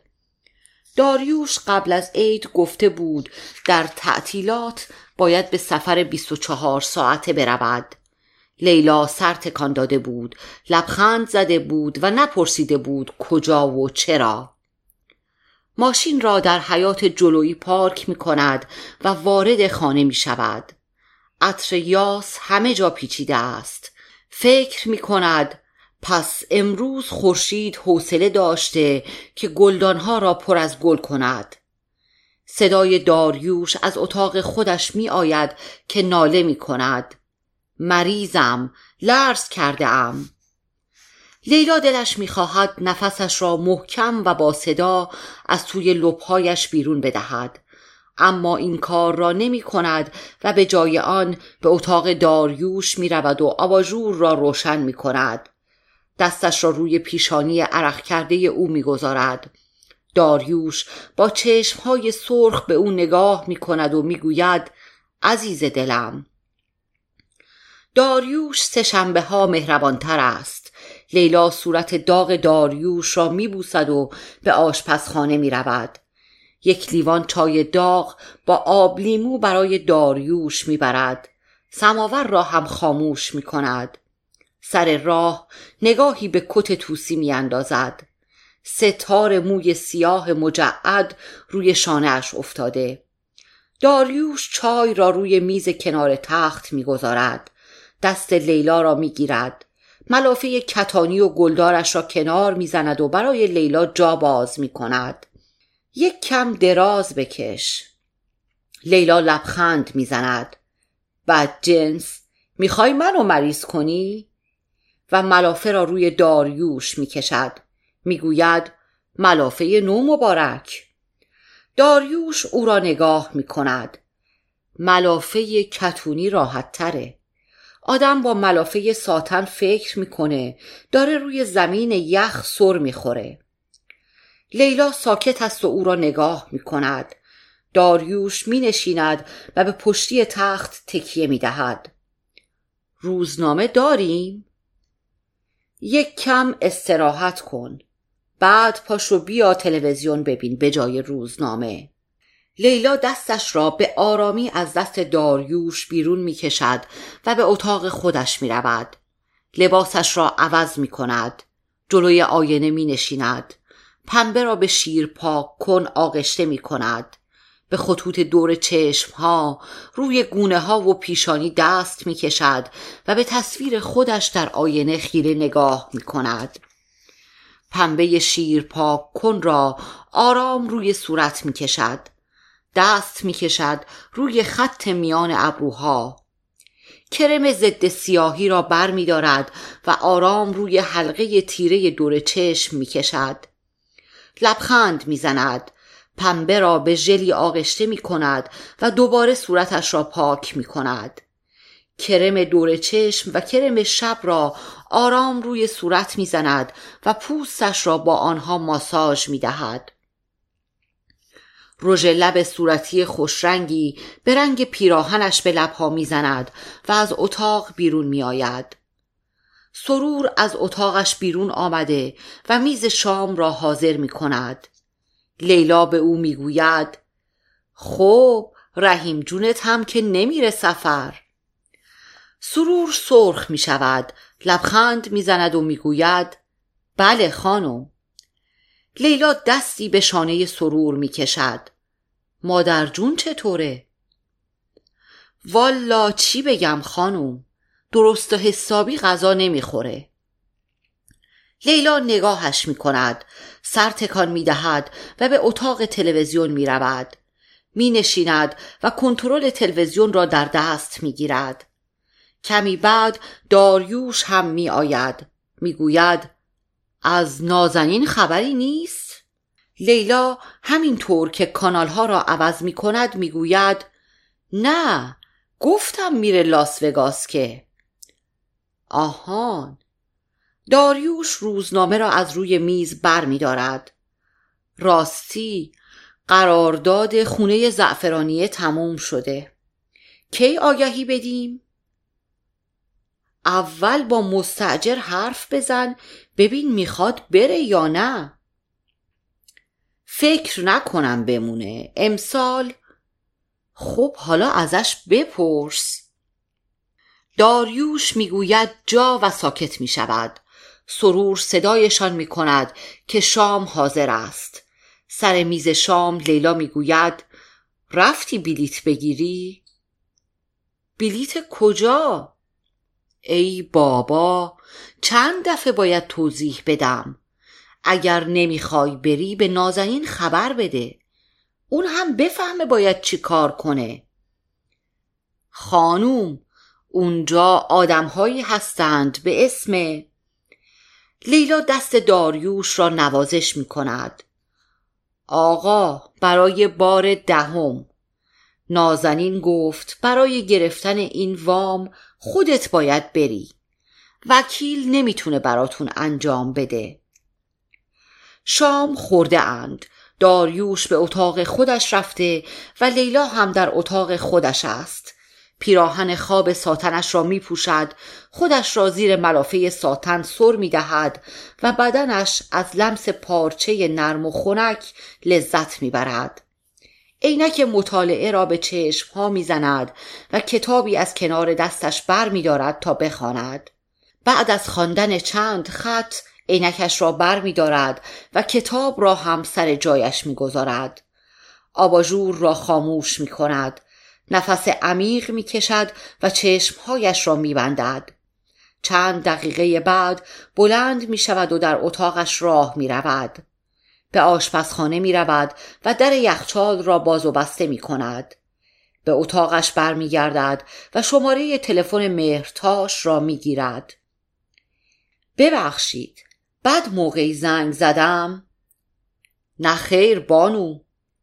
داریوش قبل از عید گفته بود در تعطیلات باید به سفر 24 ساعته برود. لیلا سر تکان داده بود لبخند زده بود و نپرسیده بود کجا و چرا. ماشین را در حیات جلویی پارک می کند و وارد خانه می شود. عطر یاس همه جا پیچیده است. فکر می کند پس امروز خورشید حوصله داشته که گلدانها را پر از گل کند. صدای داریوش از اتاق خودش می آید که ناله می کند مریضم لرز کرده ام لیلا دلش می‌خواهد نفسش را محکم و با صدا از توی لبهایش بیرون بدهد. اما این کار را نمی کند و به جای آن به اتاق داریوش می رود و آباژور را روشن می کند دستش را روی پیشانی عرق کرده او می‌گذارد. داریوش با چشمهای سرخ به او نگاه می کند و می‌گوید عزیز دلم. داریوش سه شنبه ها مهربانتر است. لیلا صورت داغ داریوش را میبوسد و به آشپزخانه می رود. یک لیوان چای داغ با آب لیمو برای داریوش می‌برد. سماور را هم خاموش می کند سر راه نگاهی به کت توسی می اندازد ستار موی سیاه مجعد روی شانهاش افتاده. داریوش چای را روی میز کنار تخت می‌گذارد. دست لیلا را می‌گیرد. ملافه کتانی و گلدارش را کنار می‌زند و برای لیلا جا باز می کند یک کم دراز بکش. لیلا لبخند می‌زند. بعد جنس. می‌خوای منو مریض کنی؟ و ملافه را روی داریوش می‌کشد. می‌گوید ملافه نو مبارک. داریوش او را نگاه می‌کند. ملافه کتونی راحت تره. آدم با ملافه ساتن فکر می‌کنه داره روی زمین یخ سر می‌خوره. لیلا ساکت است و او را نگاه می‌کند. داریوش می نشیند و به پشتی تخت تکیه می دهد. روزنامه داریم؟ یک کم استراحت کن بعد پاشو بیا تلویزیون ببین به جای روزنامه لیلا دستش را به آرامی از دست داریوش بیرون می کشد و به اتاق خودش می رود. لباسش را عوض می کند. جلوی آینه می نشیند. پنبه را به شیر پاک کن آغشته می کند. به خطوط دور چشم ها روی گونه ها و پیشانی دست می کشد و به تصویر خودش در آینه خیره نگاه می کند پنبه شیر پاک کن را آرام روی صورت می کشد دست می کشد روی خط میان ابروها. کرم ضد سیاهی را بر می دارد و آرام روی حلقه تیره دور چشم می کشد لبخند می زند پنبه را به ژلی آغشته می کند و دوباره صورتش را پاک می کند. کرم دور چشم و کرم شب را آرام روی صورت می‌زند و پوستش را با آنها ماساژ می‌دهد. رژ لب صورتی خوشرنگی به رنگ پیراهنش به لبها می‌زند و از اتاق بیرون میآید. سرور از اتاقش بیرون آمده و میز شام را حاضر می کند لیلا به او می‌گوید خب رحیم جونت هم که نمیره سفر. سرور سرخ می شود لبخند می‌زند و می‌گوید بله خانم. لیلا دستی به شانه سرور می کشد مادر جون چطوره؟ والا چی بگم خانم؟ درست و حسابی غذا نمی‌خوره. لیلا نگاهش می کند سر تکان می دهد و به اتاق تلویزیون می رود می نشیند و کنترل تلویزیون را در دست می گیرد کمی بعد داریوش هم می آید می گوید از نازنین خبری نیست؟ لیلا همینطور که کانالها را عوض می کند می گوید نه گفتم میره لاس وگاس که. آهان داریوش روزنامه را از روی میز بر می دارد. راستی قرارداد خونه زعفرانیه تموم شده. کی آگهی بدیم؟ اول با مستجر حرف بزن ببین می‌خواد بره یا نه. فکر نکنم بمونه. امسال خب حالا ازش بپرس. داریوش می‌گوید جا و ساکت می شود سرور صدایشان می کند که شام حاضر است سر میز شام لیلا می‌گوید رفتی بلیت بگیری؟ بلیت کجا؟ ای بابا چند دفعه باید توضیح بدم اگر نمی‌خوای بری به نازنین خبر بده اون هم بفهمه باید چی کار کنه خانوم اونجا آدمهایی هستند به اسم لیلا دست داریوش را نوازش می کند آقا برای بار دهم. نازنین گفت برای گرفتن این وام خودت باید بری. وکیل نمی‌تونه براتون انجام بده. شام خورده اند. داریوش به اتاق خودش رفته و لیلا هم در اتاق خودش است. پیراهن خواب ساتنش را می پوشد خودش را زیر ملافه ساتن سر می دهد و بدنش از لمس پارچه نرم و خنک لذت می برد. عینک مطالعه را به چشم ها می زند و کتابی از کنار دستش بر می دارد تا بخواند. بعد از خواندن چند خط عینکش را بر می دارد و کتاب را هم سر جایش می گذارد. آباژور را خاموش می کند نفس عمیق می کشد و چشمهایش را می بندد. چند دقیقه بعد بلند می شود و در اتاقش راه می رود. به آشپزخانه می رود و در یخچال را باز و بسته می کند. به اتاقش برمیگردد و شماره تلفن مهرتاش را می گیرد. ببخشید بد موقعی زنگ زدم؟ نه خیر بانو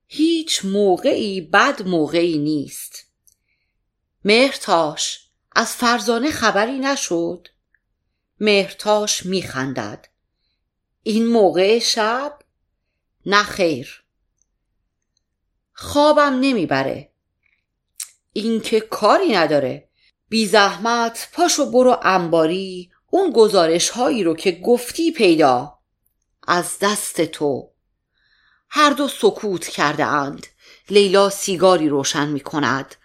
هیچ موقعی بد موقعی نیست. مهرتاش از فرزانه خبری نشد. مهرتاش میخندد. این موقع شب نه خیر. خوابم نمی‌بره. این که کاری نداره. بی زحمت پاشو برو انباری اون گزارش هایی رو که گفتی پیدا. از دست تو. هر دو سکوت کرده اند. لیلا سیگاری روشن می کند.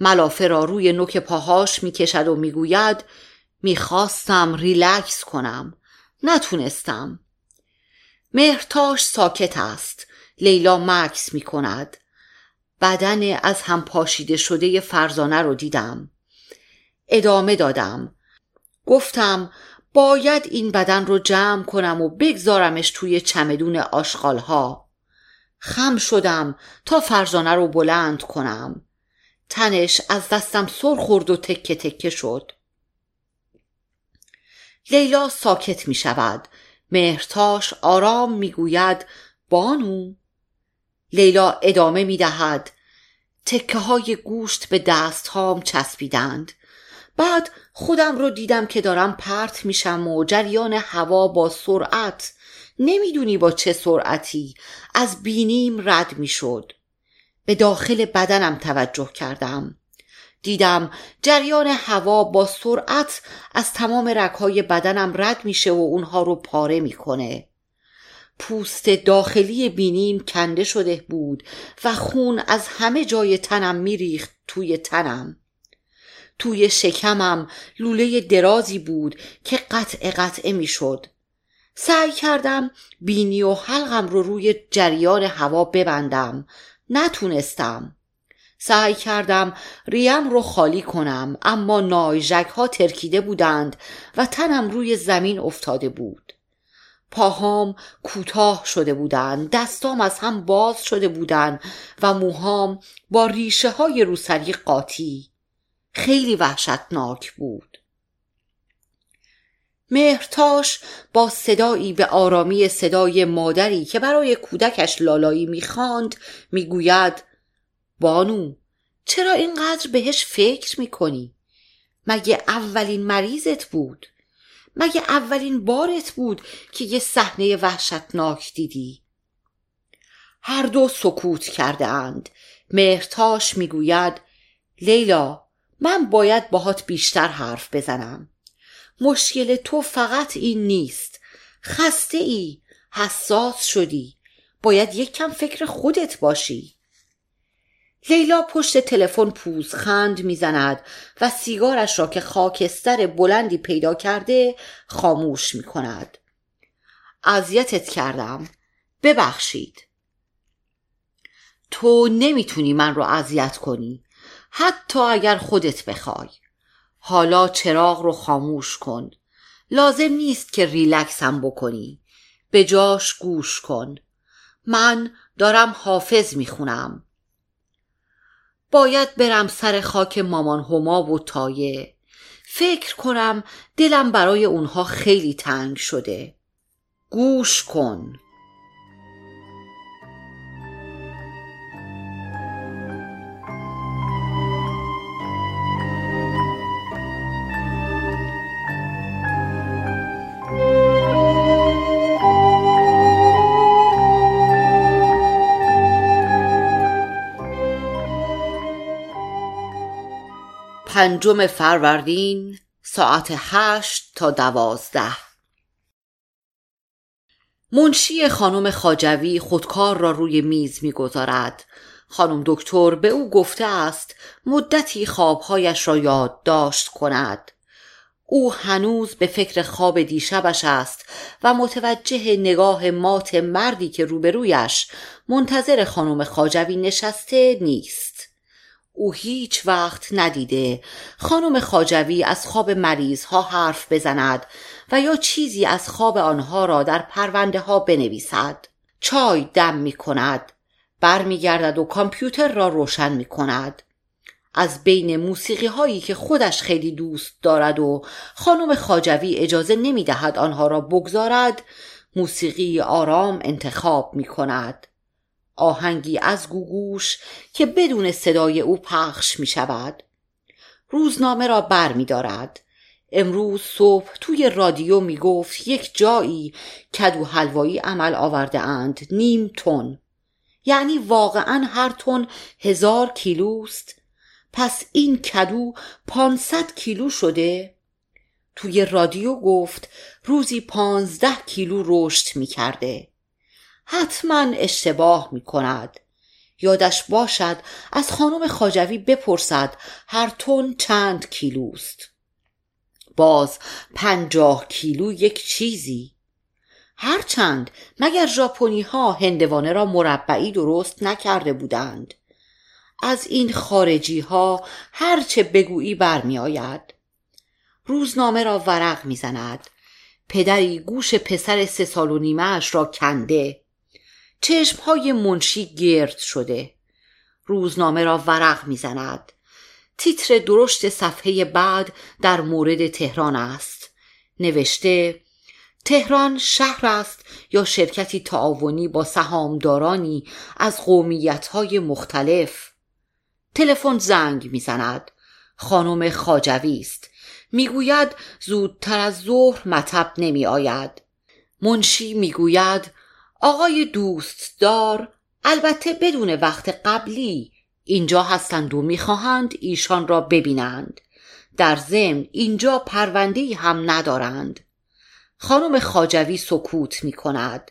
ملافه را روی نوک پاهاش می کشد و می گوید می خواستم ریلکس کنم. نتونستم. مهرتاش ساکت است. لیلا مکث می کند. بدن از هم پاشیده شده فرزانه رو دیدم. ادامه دادم. گفتم باید این بدن رو جمع کنم و بگذارمش توی چمدون آشغالها. خم شدم تا فرزانه رو بلند کنم. تنش از دستم سر خورد و تکه تکه شد. لیلا ساکت می شود. مهرتاش آرام می گوید بانو. لیلا ادامه می دهد. تکه های گوشت به دست هام چسبیدند. بعد خودم رو دیدم که دارم پرت میشم و جریان هوا با سرعت نمی‌دونی با چه سرعتی از بینیم رد می‌شد. به داخل بدنم توجه کردم. دیدم جریان هوا با سرعت از تمام رگهای بدنم رد میشه و اونها رو پاره می‌کنه. پوست داخلی بینیم کنده شده بود و خون از همه جای تنم میریخت توی تنم. توی شکمم لوله درازی بود که قطع قطعه می‌شد. سعی کردم بینی و حلقم رو روی جریان هوا ببندم. نتونستم. سعی کردم ریم رو خالی کنم اما نایژک ها ترکیده بودند و تنم روی زمین افتاده بود. پاهام کوتاه شده بودند دستام از هم باز شده بودند و موهام با ریشه های روسری قاطی. خیلی وحشتناک بود. مهرتاش با صدایی به آرامی صدای مادری که برای کودکش لالایی می‌خواند می‌گوید بانو چرا اینقدر بهش فکر می‌کنی؟ مگه اولین مریضت بود؟ مگه اولین بارت بود که یه صحنه وحشتناک دیدی؟ هر دو سکوت کرده اند مهرتاش می‌گوید لیلا من باید باهات بیشتر حرف بزنم مشکل تو فقط این نیست. خسته ای حساس شدی. باید یک کم فکر خودت باشی. لیلا پشت تلفن پوزخند می‌زند و سیگارش را که خاکستر بلندی پیدا کرده خاموش می کند اذیتت کردم. ببخشید. تو نمی‌تونی من رو اذیت کنی. حتی اگر خودت بخوای. حالا چراغ رو خاموش کن. لازم نیست که ریلکسم بکنی. به جاش گوش کن. من دارم حافظ می‌خونم. باید برم سر خاک مامان هما و تایه. فکر کنم دلم برای اونها خیلی تنگ شده. گوش کن. پنجم فروردین ساعت هشت تا دوازده. منشی خانم خاجوی خودکار را روی میز می‌گذارد. خانم دکتر به او گفته است مدتی خوابهایش را یادداشت کند. او هنوز به فکر خواب دیشبش است و متوجه نگاه مات مردی که روبرویش منتظر خانم خاجوی نشسته نیست. او هیچ وقت ندیده. خانم خاجوی از خواب مریض ها حرف بزند و یا چیزی از خواب آنها را در پرونده ها بنویسد. چای دم می کند برمیگردد و کامپیوتر را روشن می کند از بین موسیقی هایی که خودش خیلی دوست دارد و خانم خاجوی اجازه نمی دهد آنها را بگذارد موسیقی آرام انتخاب می کند آهنگی از گوگوش که بدون صدای او پخش می شود روزنامه را بر می دارد. امروز صبح توی رادیو می گفت یک جایی کدو حلوایی عمل آورده اند نیم تن. یعنی واقعا هر تن هزار کیلوست پس این کدو پانصد کیلو شده؟ توی رادیو گفت روزی پانزده کیلو رشد می کرده حتما اشتباه می کند یادش باشد از خانم خاجوی بپرسد هر تن چند کیلوست باز پنجاه کیلو یک چیزی. هرچند مگر ژاپنی ها هندوانه را مربعی درست نکرده بودند؟ از این خارجی ها هرچه بگویی برمی آید روزنامه را ورق می‌زند. پدری گوش پسر سه سال و نیمه را کنده. چشمهای منشی گرد شده. روزنامه را ورق می‌زند. تیتر درشت صفحه بعد در مورد تهران است. نوشته تهران شهر است یا شرکتی تعاونی با سهامدارانی از قومیتهای مختلف. تلفن زنگ می‌زند. خانم خاجوی است. می‌گوید زودتر از ظهر مطب نمی آید منشی می‌گوید آقای دوستدار البته بدون وقت قبلی. اینجا هستند و می‌خواهند ایشان را ببینند. در ضمن اینجا پرونده هم ندارند. خانم خاجوی سکوت می کند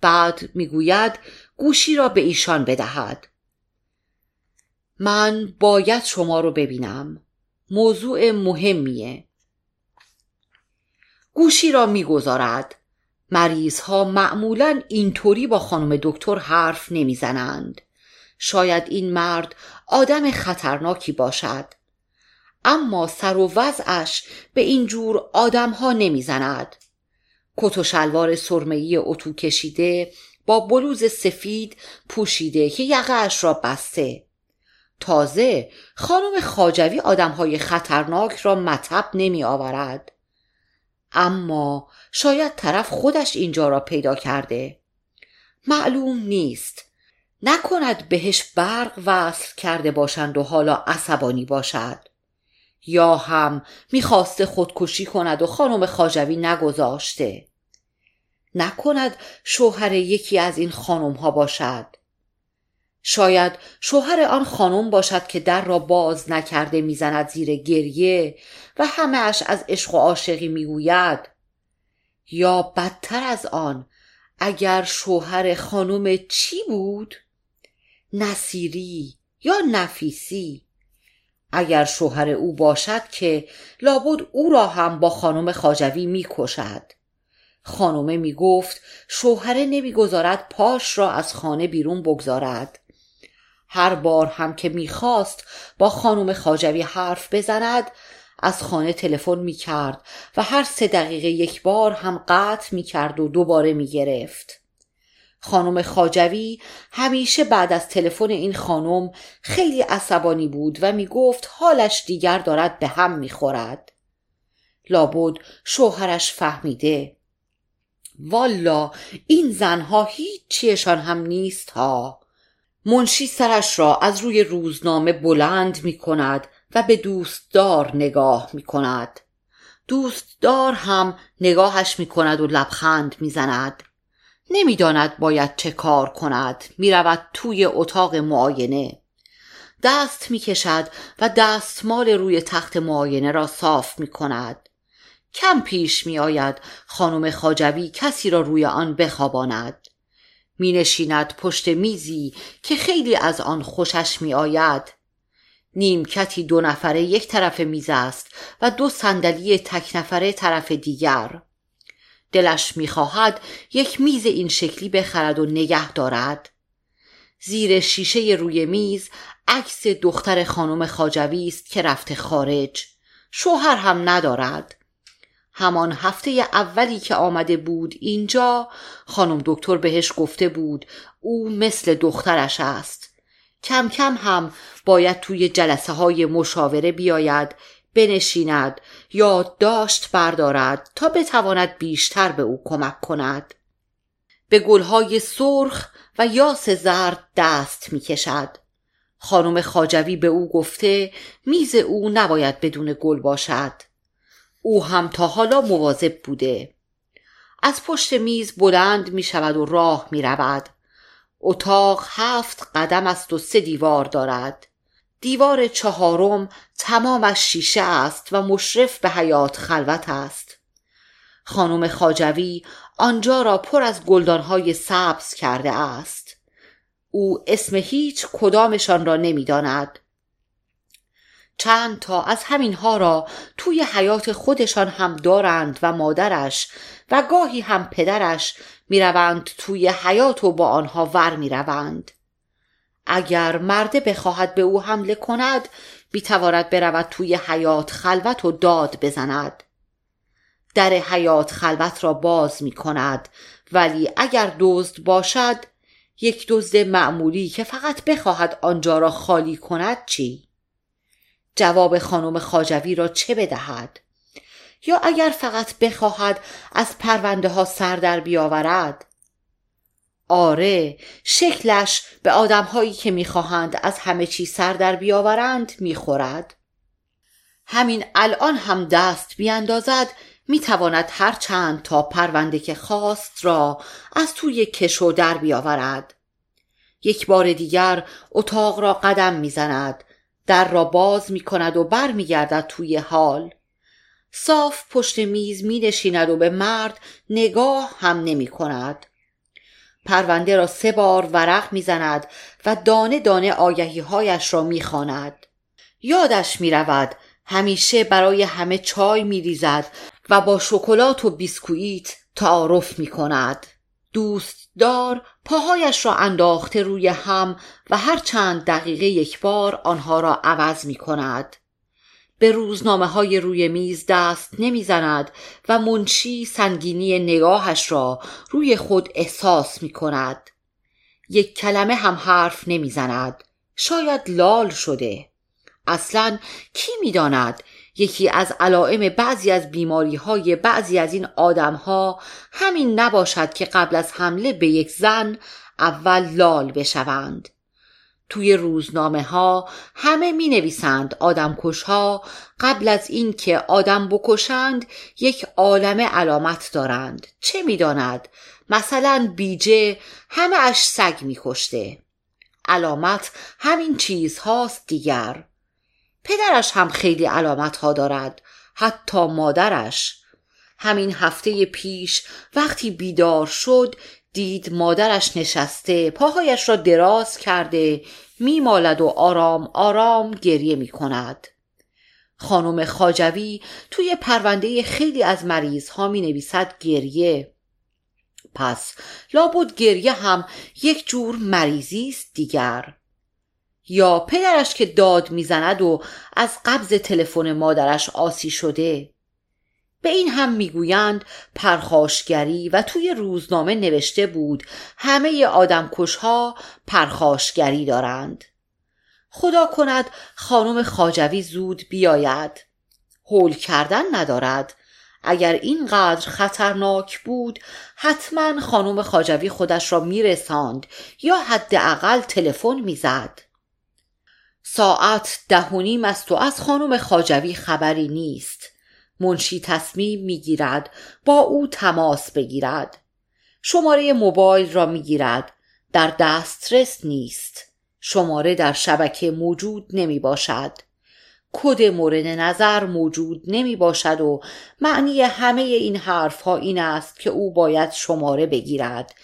بعد می‌گوید گوشی را به ایشان بدهد. من باید شما رو ببینم. موضوع مهمیه. گوشی را می‌گذارد. مریض ها معمولا اینطوری با خانم دکتر حرف نمی‌زنند. شاید این مرد آدم خطرناکی باشد. اما سر و وضعش به این جور آدم ها نمی‌زند. کت و شلوار سرمه‌ای اتو کشیده با بلوز سفید پوشیده که یقهاش را بسته. تازه خانم خاجوی های خطرناک را مطب نمی آورد اما شاید طرف خودش اینجا را پیدا کرده. معلوم نیست. نکند بهش برق وصل کرده باشند و حالا عصبانی باشد. یا هم می‌خواسته خودکشی کند و خانم خاجوی نگذاشته. نکند شوهر یکی از این خانم ها باشد. شاید شوهر آن خانم باشد که در را باز نکرده می‌زند زیر گریه و همه اش از عشق و عاشقی می‌گوید یا بدتر از آن اگر شوهر خانم چی بود؟ نصیری یا نفیسی؟ اگر شوهر او باشد که لابد او را هم با خانم خاجوی می‌کشد. خانومه می‌گفت شوهره نمی‌گذارد پاش را از خانه بیرون بگذارد. هر بار هم که می‌خواست با خانم خاجوی حرف بزند از خانه تلفن می‌کرد و هر سه دقیقه یک بار هم قطع می‌کرد و دوباره می‌گرفت. خانم خاجوی همیشه بعد از تلفن این خانم خیلی عصبانی بود و می‌گفت حالش دیگر دارد به هم می‌خورد. لابد شوهرش فهمیده. والا این زنها هیچ چیشان هم نیست ها. منشی سرش را از روی روزنامه بلند می کند و به دوستدار نگاه می کند دوستدار هم نگاهش می کند و لبخند می زند نمی‌داند باید چه کار کند. می رود توی اتاق معاینه. دست می کشد و دستمال روی تخت معاینه را صاف می کند کم پیش می آید خانم خاجوی کسی را روی آن بخواباند. می نشیند پشت میزی که خیلی از آن خوشش می آید نیمکتی دو نفره یک طرف میز است و دو صندلی تک نفره طرف دیگر. دلش می‌خواهد یک میز این شکلی بخرد و نگه دارد. زیر شیشه روی میز عکس دختر خانم خاجوی است که رفته خارج. شوهر هم ندارد. همان هفته اولی که آمده بود اینجا خانم دکتر بهش گفته بود او مثل دخترش است. کم کم هم باید توی جلسه های مشاوره بیاید بنشیند یا داشت بردارد تا بتواند بیشتر به او کمک کند. به گلهای سرخ و یاس زرد دست می کشد خانم خاجوی به او گفته میز او نباید بدون گل باشد. او هم تا حالا مواظب بوده. از پشت میز بلند می شود و راه می رود اتاق هفت قدم است و سه دیوار دارد. دیوار چهارم تمامش شیشه است و مشرف به حیات خلوت است. خانم خاجوی آنجا را پر از گلدانهای سبز کرده است. او اسم هیچ کدامشان را نمی‌داند. چند تا از همین ها را توی حیات خودشان هم دارند و مادرش و گاهی هم پدرش می‌روند توی حیات و با آنها ور می‌روند اگر مرده بخواهد به او حمله کند بیتواند برود توی حیات خلوت و داد بزند در حیات خلوت را باز می کند ولی اگر دزد باشد یک دزد معمولی که فقط بخواهد آنجا را خالی کند چی؟ جواب خانم خاجوی را چه بدهد؟ یا اگر فقط بخواهد از پرونده ها سر در بیاورد؟ آره شکلش به آدمهایی که می‌خواهند از همه چی سر در بیاورند می‌خورد. همین الان هم دست بیاندازد می‌تواند هر چند تا پرونده که خواست را از توی کشو در بیاورد. یک بار دیگر اتاق را قدم می‌زند. در را باز می کند و بر می گردد توی حال صاف پشت میز می نشیند و به مرد نگاه هم نمی کند پرونده را سه بار ورق می‌زند و دانه دانه آگهی هایش را می‌خواند. یادش می رود همیشه برای همه چای می ریزد و با شکلات و بیسکویت تعارف می کند. دوست دار پاهایش را انداخته روی هم و هر چند دقیقه یک بار آنها را عوض می کند. به روزنامه های روی میز دست نمی‌زند و منشی سنگینی نگاهش را روی خود احساس می کند. یک کلمه هم حرف نمی‌زند. شاید لال شده. اصلا کی می‌داند یکی از علائم بعضی از بیماری های بعضی از این آدم ها همین نباشد که قبل از حمله به یک زن اول لال بشوند. توی روزنامه ها همه می نویسند آدم ها قبل از اینکه آدم بکشند یک عالم علامت دارند. چه می‌داند؟ مثلا بیجه همه اش سگ می کشته علامت همین چیز هاست دیگر. پدرش هم خیلی علامت ها دارد حتی مادرش. همین هفته پیش وقتی بیدار شد دید مادرش نشسته پاهایش را دراز کرده میمالد و آرام آرام گریه می کند خانم خاجوی توی پرونده خیلی از مریض ها می نویسد گریه. پس لابد گریه هم یک جور مریضی است دیگر. یا پدرش که داد می‌زند و از قبض تلفن مادرش آسی شده؟ به این هم می‌گویند پرخاشگری و توی روزنامه نوشته بود همه آدمکشها پرخاشگری دارند. خدا کند خانم خاجوی زود بیاید. هول کردن ندارد. اگر اینقدر خطرناک بود حتما خانم خاجوی خودش را میرساند یا حداقل تلفن می‌زد. ساعت ده و نیم است و از خانم خاجوی خبری نیست. منشی تصمیم می‌گیرد با او تماس بگیرد. شماره موبایل را می‌گیرد. در دسترس نیست. شماره در شبکه موجود نمی باشد کد مورد نظر موجود نمی باشد و معنی همه این حرف ها این است که او باید شماره بگیرد.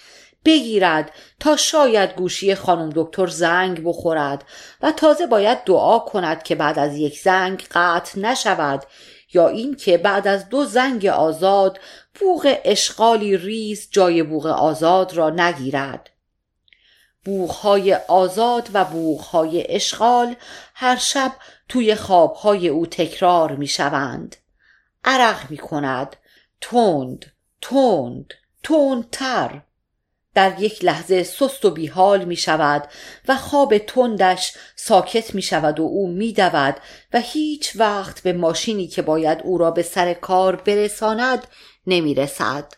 بگیرد تا شاید گوشی خانم دکتر زنگ بخورد و تازه باید دعا کند که بعد از یک زنگ قطع نشود یا اینکه بعد از دو زنگ آزاد بوغ اشغالی ریز جای بوغ آزاد را نگیرد. بوغهای آزاد و بوغهای اشغال هر شب توی خوابهای او تکرار می شوند. عرق می کند. تند تند تندتر. در یک لحظه سست و بیحال می شود و خواب تندش ساکت می شود و او می دود و هیچ وقت به ماشینی که باید او را به سر کار برساند نمی رسد.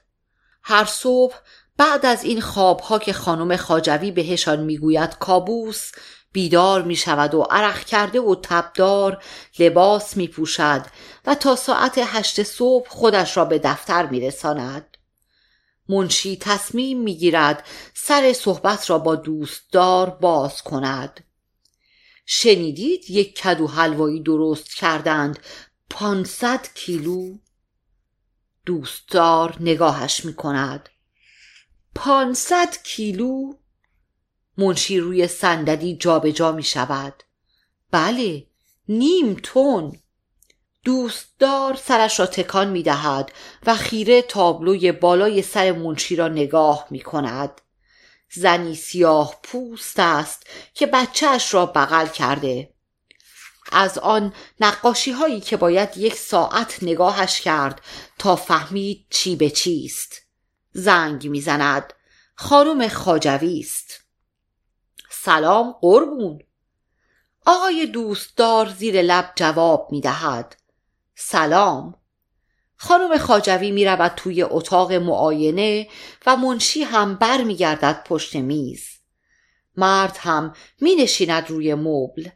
هر صبح بعد از این خوابها که خانم خاجوی بهشان می‌گوید کابوس بیدار می شود و عرق کرده و تبدار لباس می پوشد و تا ساعت هشت صبح خودش را به دفتر می رساند. منشی تصمیم می‌گیرد سر صحبت را با دوستدار باز کند. شنیدید یک کدو حلوایی درست کردند. پانصد کیلو. دوستدار نگاهش می کند پانصد کیلو. منشی روی صندلی جابجا می شود بله نیم تن. دوستدار سرش را تکان می دهد و خیره تابلوی بالای سر منشی را نگاه می کند. زنی سیاه پوست است که بچهش را بغل کرده. از آن نقاشی هایی که باید یک ساعت نگاهش کرد تا فهمید چی به چیست. زنگ می‌زند. خانم خاجوی است. سلام قربون. آقای دوستدار زیر لب جواب می دهد. سلام. خانم خاجوی می رود توی اتاق معاینه و منشی هم بر می گردد پشت میز. مرد هم می نشیند روی مبل.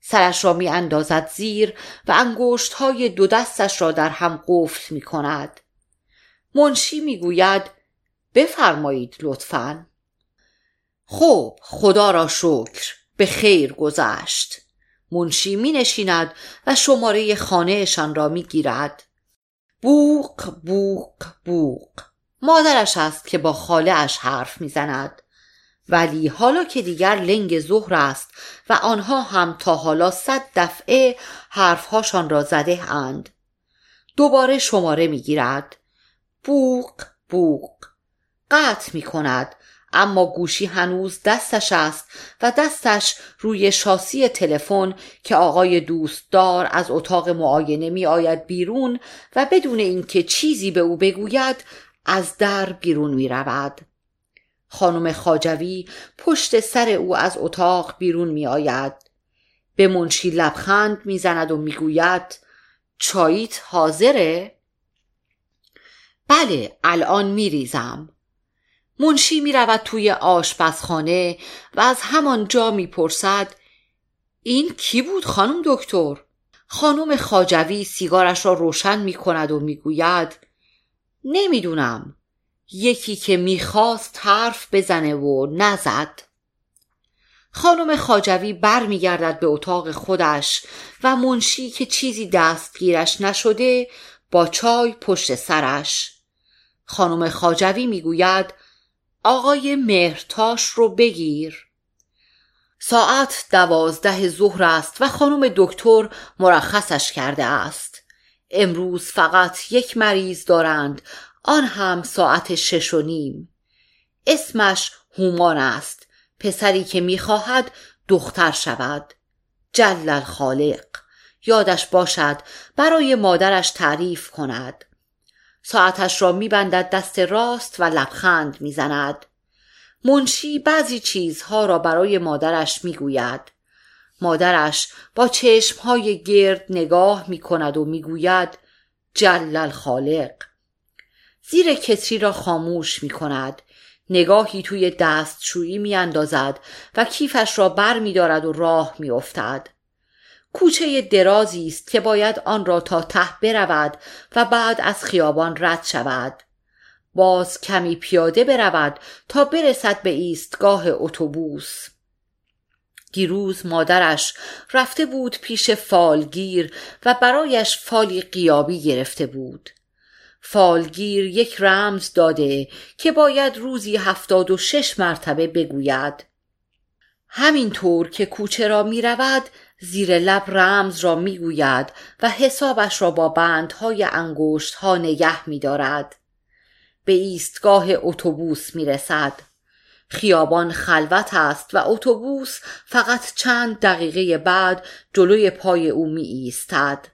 سرش را می اندازد زیر و انگشت های دو دستش را در هم قفل می کند منشی می گوید بفرمایید لطفا. خب خدا را شکر به خیر گذشت. منشی می نشیند و شماره خانهشان را می گیرد بوق بوق بوق. مادرش است که با خاله اش حرف می‌زند. ولی حالا که دیگر لنگ ظهر است و آنها هم تا حالا صد دفعه حرفهاشان را زده اند. دوباره شماره می‌گیرد. بوق بوق. قطع می کند اما گوشی هنوز دستش است و دستش روی شاسی تلفن که آقای دوستدار از اتاق معاینه می آید بیرون و بدون اینکه چیزی به او بگوید از در بیرون می رود. خانم خاجوی پشت سر او از اتاق بیرون می آید. به منشی لبخند می زند و می گوید چاییت حاضره؟ بله الان می ریزم. منشی می رود توی آشپزخانه و از همان جا می پرسد این کی بود خانم دکتر؟ خانم خاجوی سیگارش را روشن می کند و می گوید نمی‌دونم. یکی که می‌خواست حرف بزنه و نزد. خانم خاجوی بر میگردد به اتاق خودش و منشی که چیزی دستگیرش نشده با چای پشت سرش. خانم خاجوی می‌گوید آقای مهرتاش رو بگیر. ساعت دوازده ظهر است و خانم دکتر مرخصش کرده است. امروز فقط یک مریض دارند. آن هم ساعت شش و نیم. اسمش هومان است. پسری که می‌خواهد دختر شود. جلل خالق. یادش باشد برای مادرش تعریف کند. ساعتش را میبندد دست راست و لبخند می‌زند. منشی بعضی چیزها را برای مادرش می‌گوید. مادرش با چشمهای گرد نگاه می‌کند و می‌گوید جلل خالق. زیر کتری را خاموش می‌کند. نگاهی توی دستشویی میاندازد و کیفش را بر و راه میافتد. کوچه درازی است که باید آن را تا ته برود و بعد از خیابان رد شود. باز کمی پیاده برود تا برسد به ایستگاه اتوبوس. دیروز مادرش رفته بود پیش فالگیر و برایش فالی قیابی گرفته بود. فالگیر یک رمز داده که باید روزی هفتاد و شش مرتبه بگوید. همینطور که کوچه را می رود زیر لب رمز را می گوید و حسابش را با بندهای انگشت ها نگه می دارد. به ایستگاه اتوبوس می رسد. خیابان خلوت است و اتوبوس فقط چند دقیقه بعد جلوی پای او می ایستد.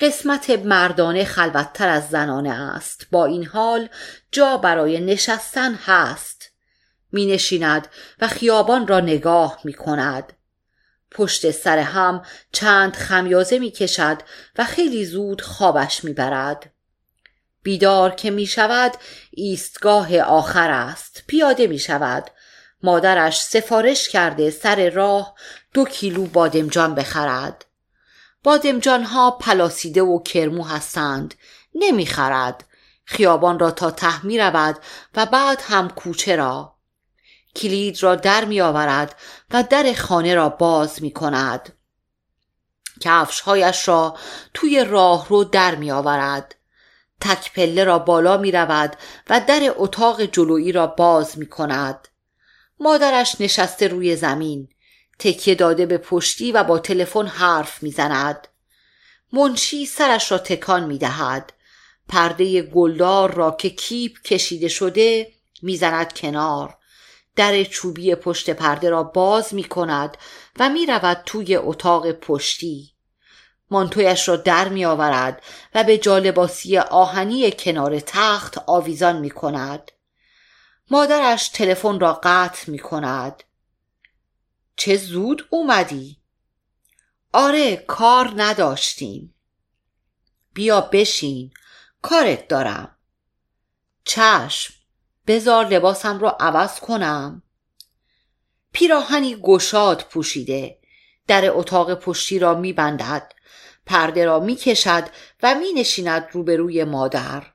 قسمت مردانه خلوتتر از زنانه است با این حال جا برای نشستن هست می نشیند و خیابان را نگاه می کند پشت سر هم چند خمیازه می کشد و خیلی زود خوابش می برد. بیدار که می شود ایستگاه آخر است. پیاده می شود مادرش سفارش کرده سر راه دو کیلو بادمجان بخرد. بادمجان ها پلاسیده و کرمو هستند. نمی‌خرد. خیابان را تا ته می رود و بعد هم کوچه را. کلید را در می آورد و در خانه را باز می کند کفشهایش را توی راه رو در می آورد تک پله را بالا می رود و در اتاق جلویی را باز می کند مادرش نشسته روی زمین تکیه داده به پشتی و با تلفن حرف می‌زند. منشی سرش را تکان می دهد. پرده گلدار را که کیپ کشیده شده می‌زند کنار. در چوبی پشت پرده را باز می کند و می رود توی اتاق پشتی. مانتویش را در می آورد و به جالباسی آهنی کنار تخت آویزان می کند. مادرش تلفن را قطع می کند. چه زود اومدی؟ آره کار نداشتیم. بیا بشین کارت دارم. چشم. بزار لباسم رو عوض کنم. پیراهنی گشاد پوشیده. در اتاق پشتی را میبندد. پرده را می‌کشد و می نشیند روبروی مادر.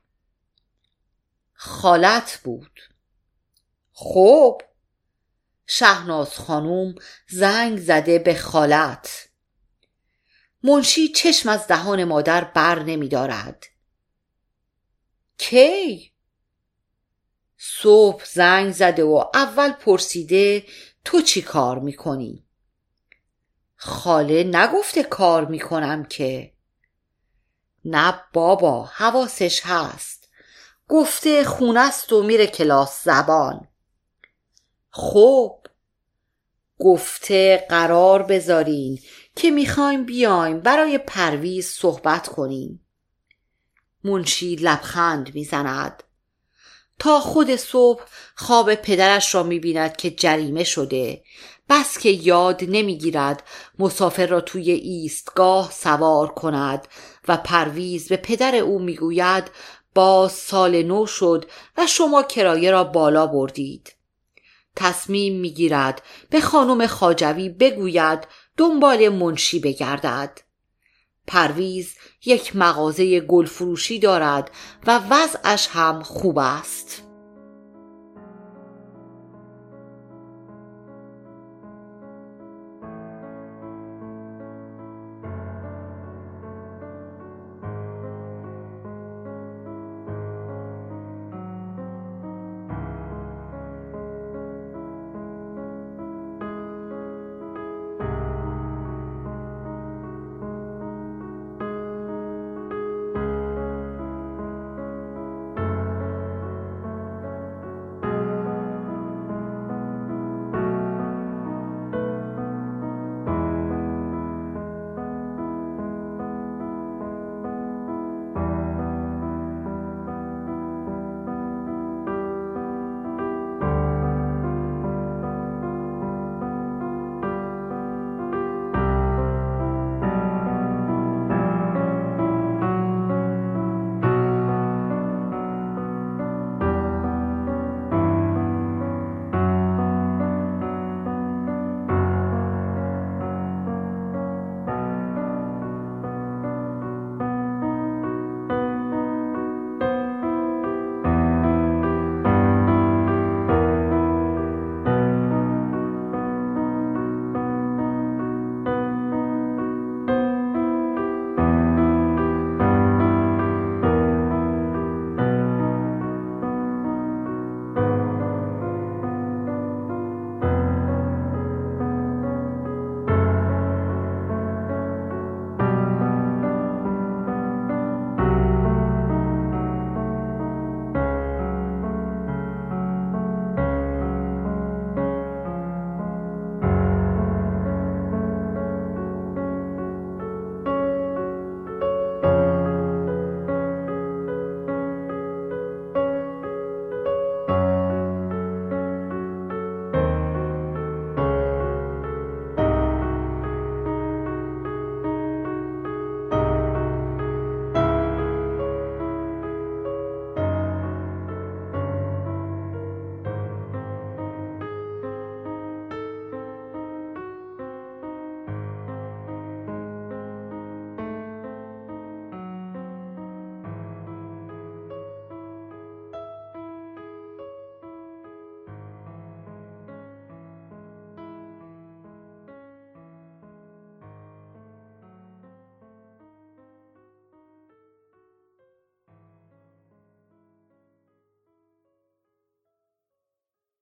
خالت بود. خب. شهناز خانوم زنگ زده به خالت. منشی چشم از دهان مادر بر نمی دارد کی؟ صبح زنگ زده و اول پرسیده تو چی کار می‌کنی؟ خاله نگفته کار می‌کنم که. نه بابا حواسش هست. گفته خونست و میره کلاس زبان. خب. گفته قرار بذارین که می‌خوایم بیایم برای پرویز صحبت کنیم. منشی لبخند می‌زند. تا خود صبح خواب پدرش را می‌بیند که جریمه شده. بس که یاد نمی‌گیرد مسافر را توی ایستگاه سوار کند و پرویز به پدر او می‌گوید باز سال نو شد و شما کرایه را بالا بردید. تصمیم می‌گیرد به خانم خاجوی بگوید دنبال منشی بگردد. پرویز یک مغازه گلفروشی دارد و وضعش هم خوب است.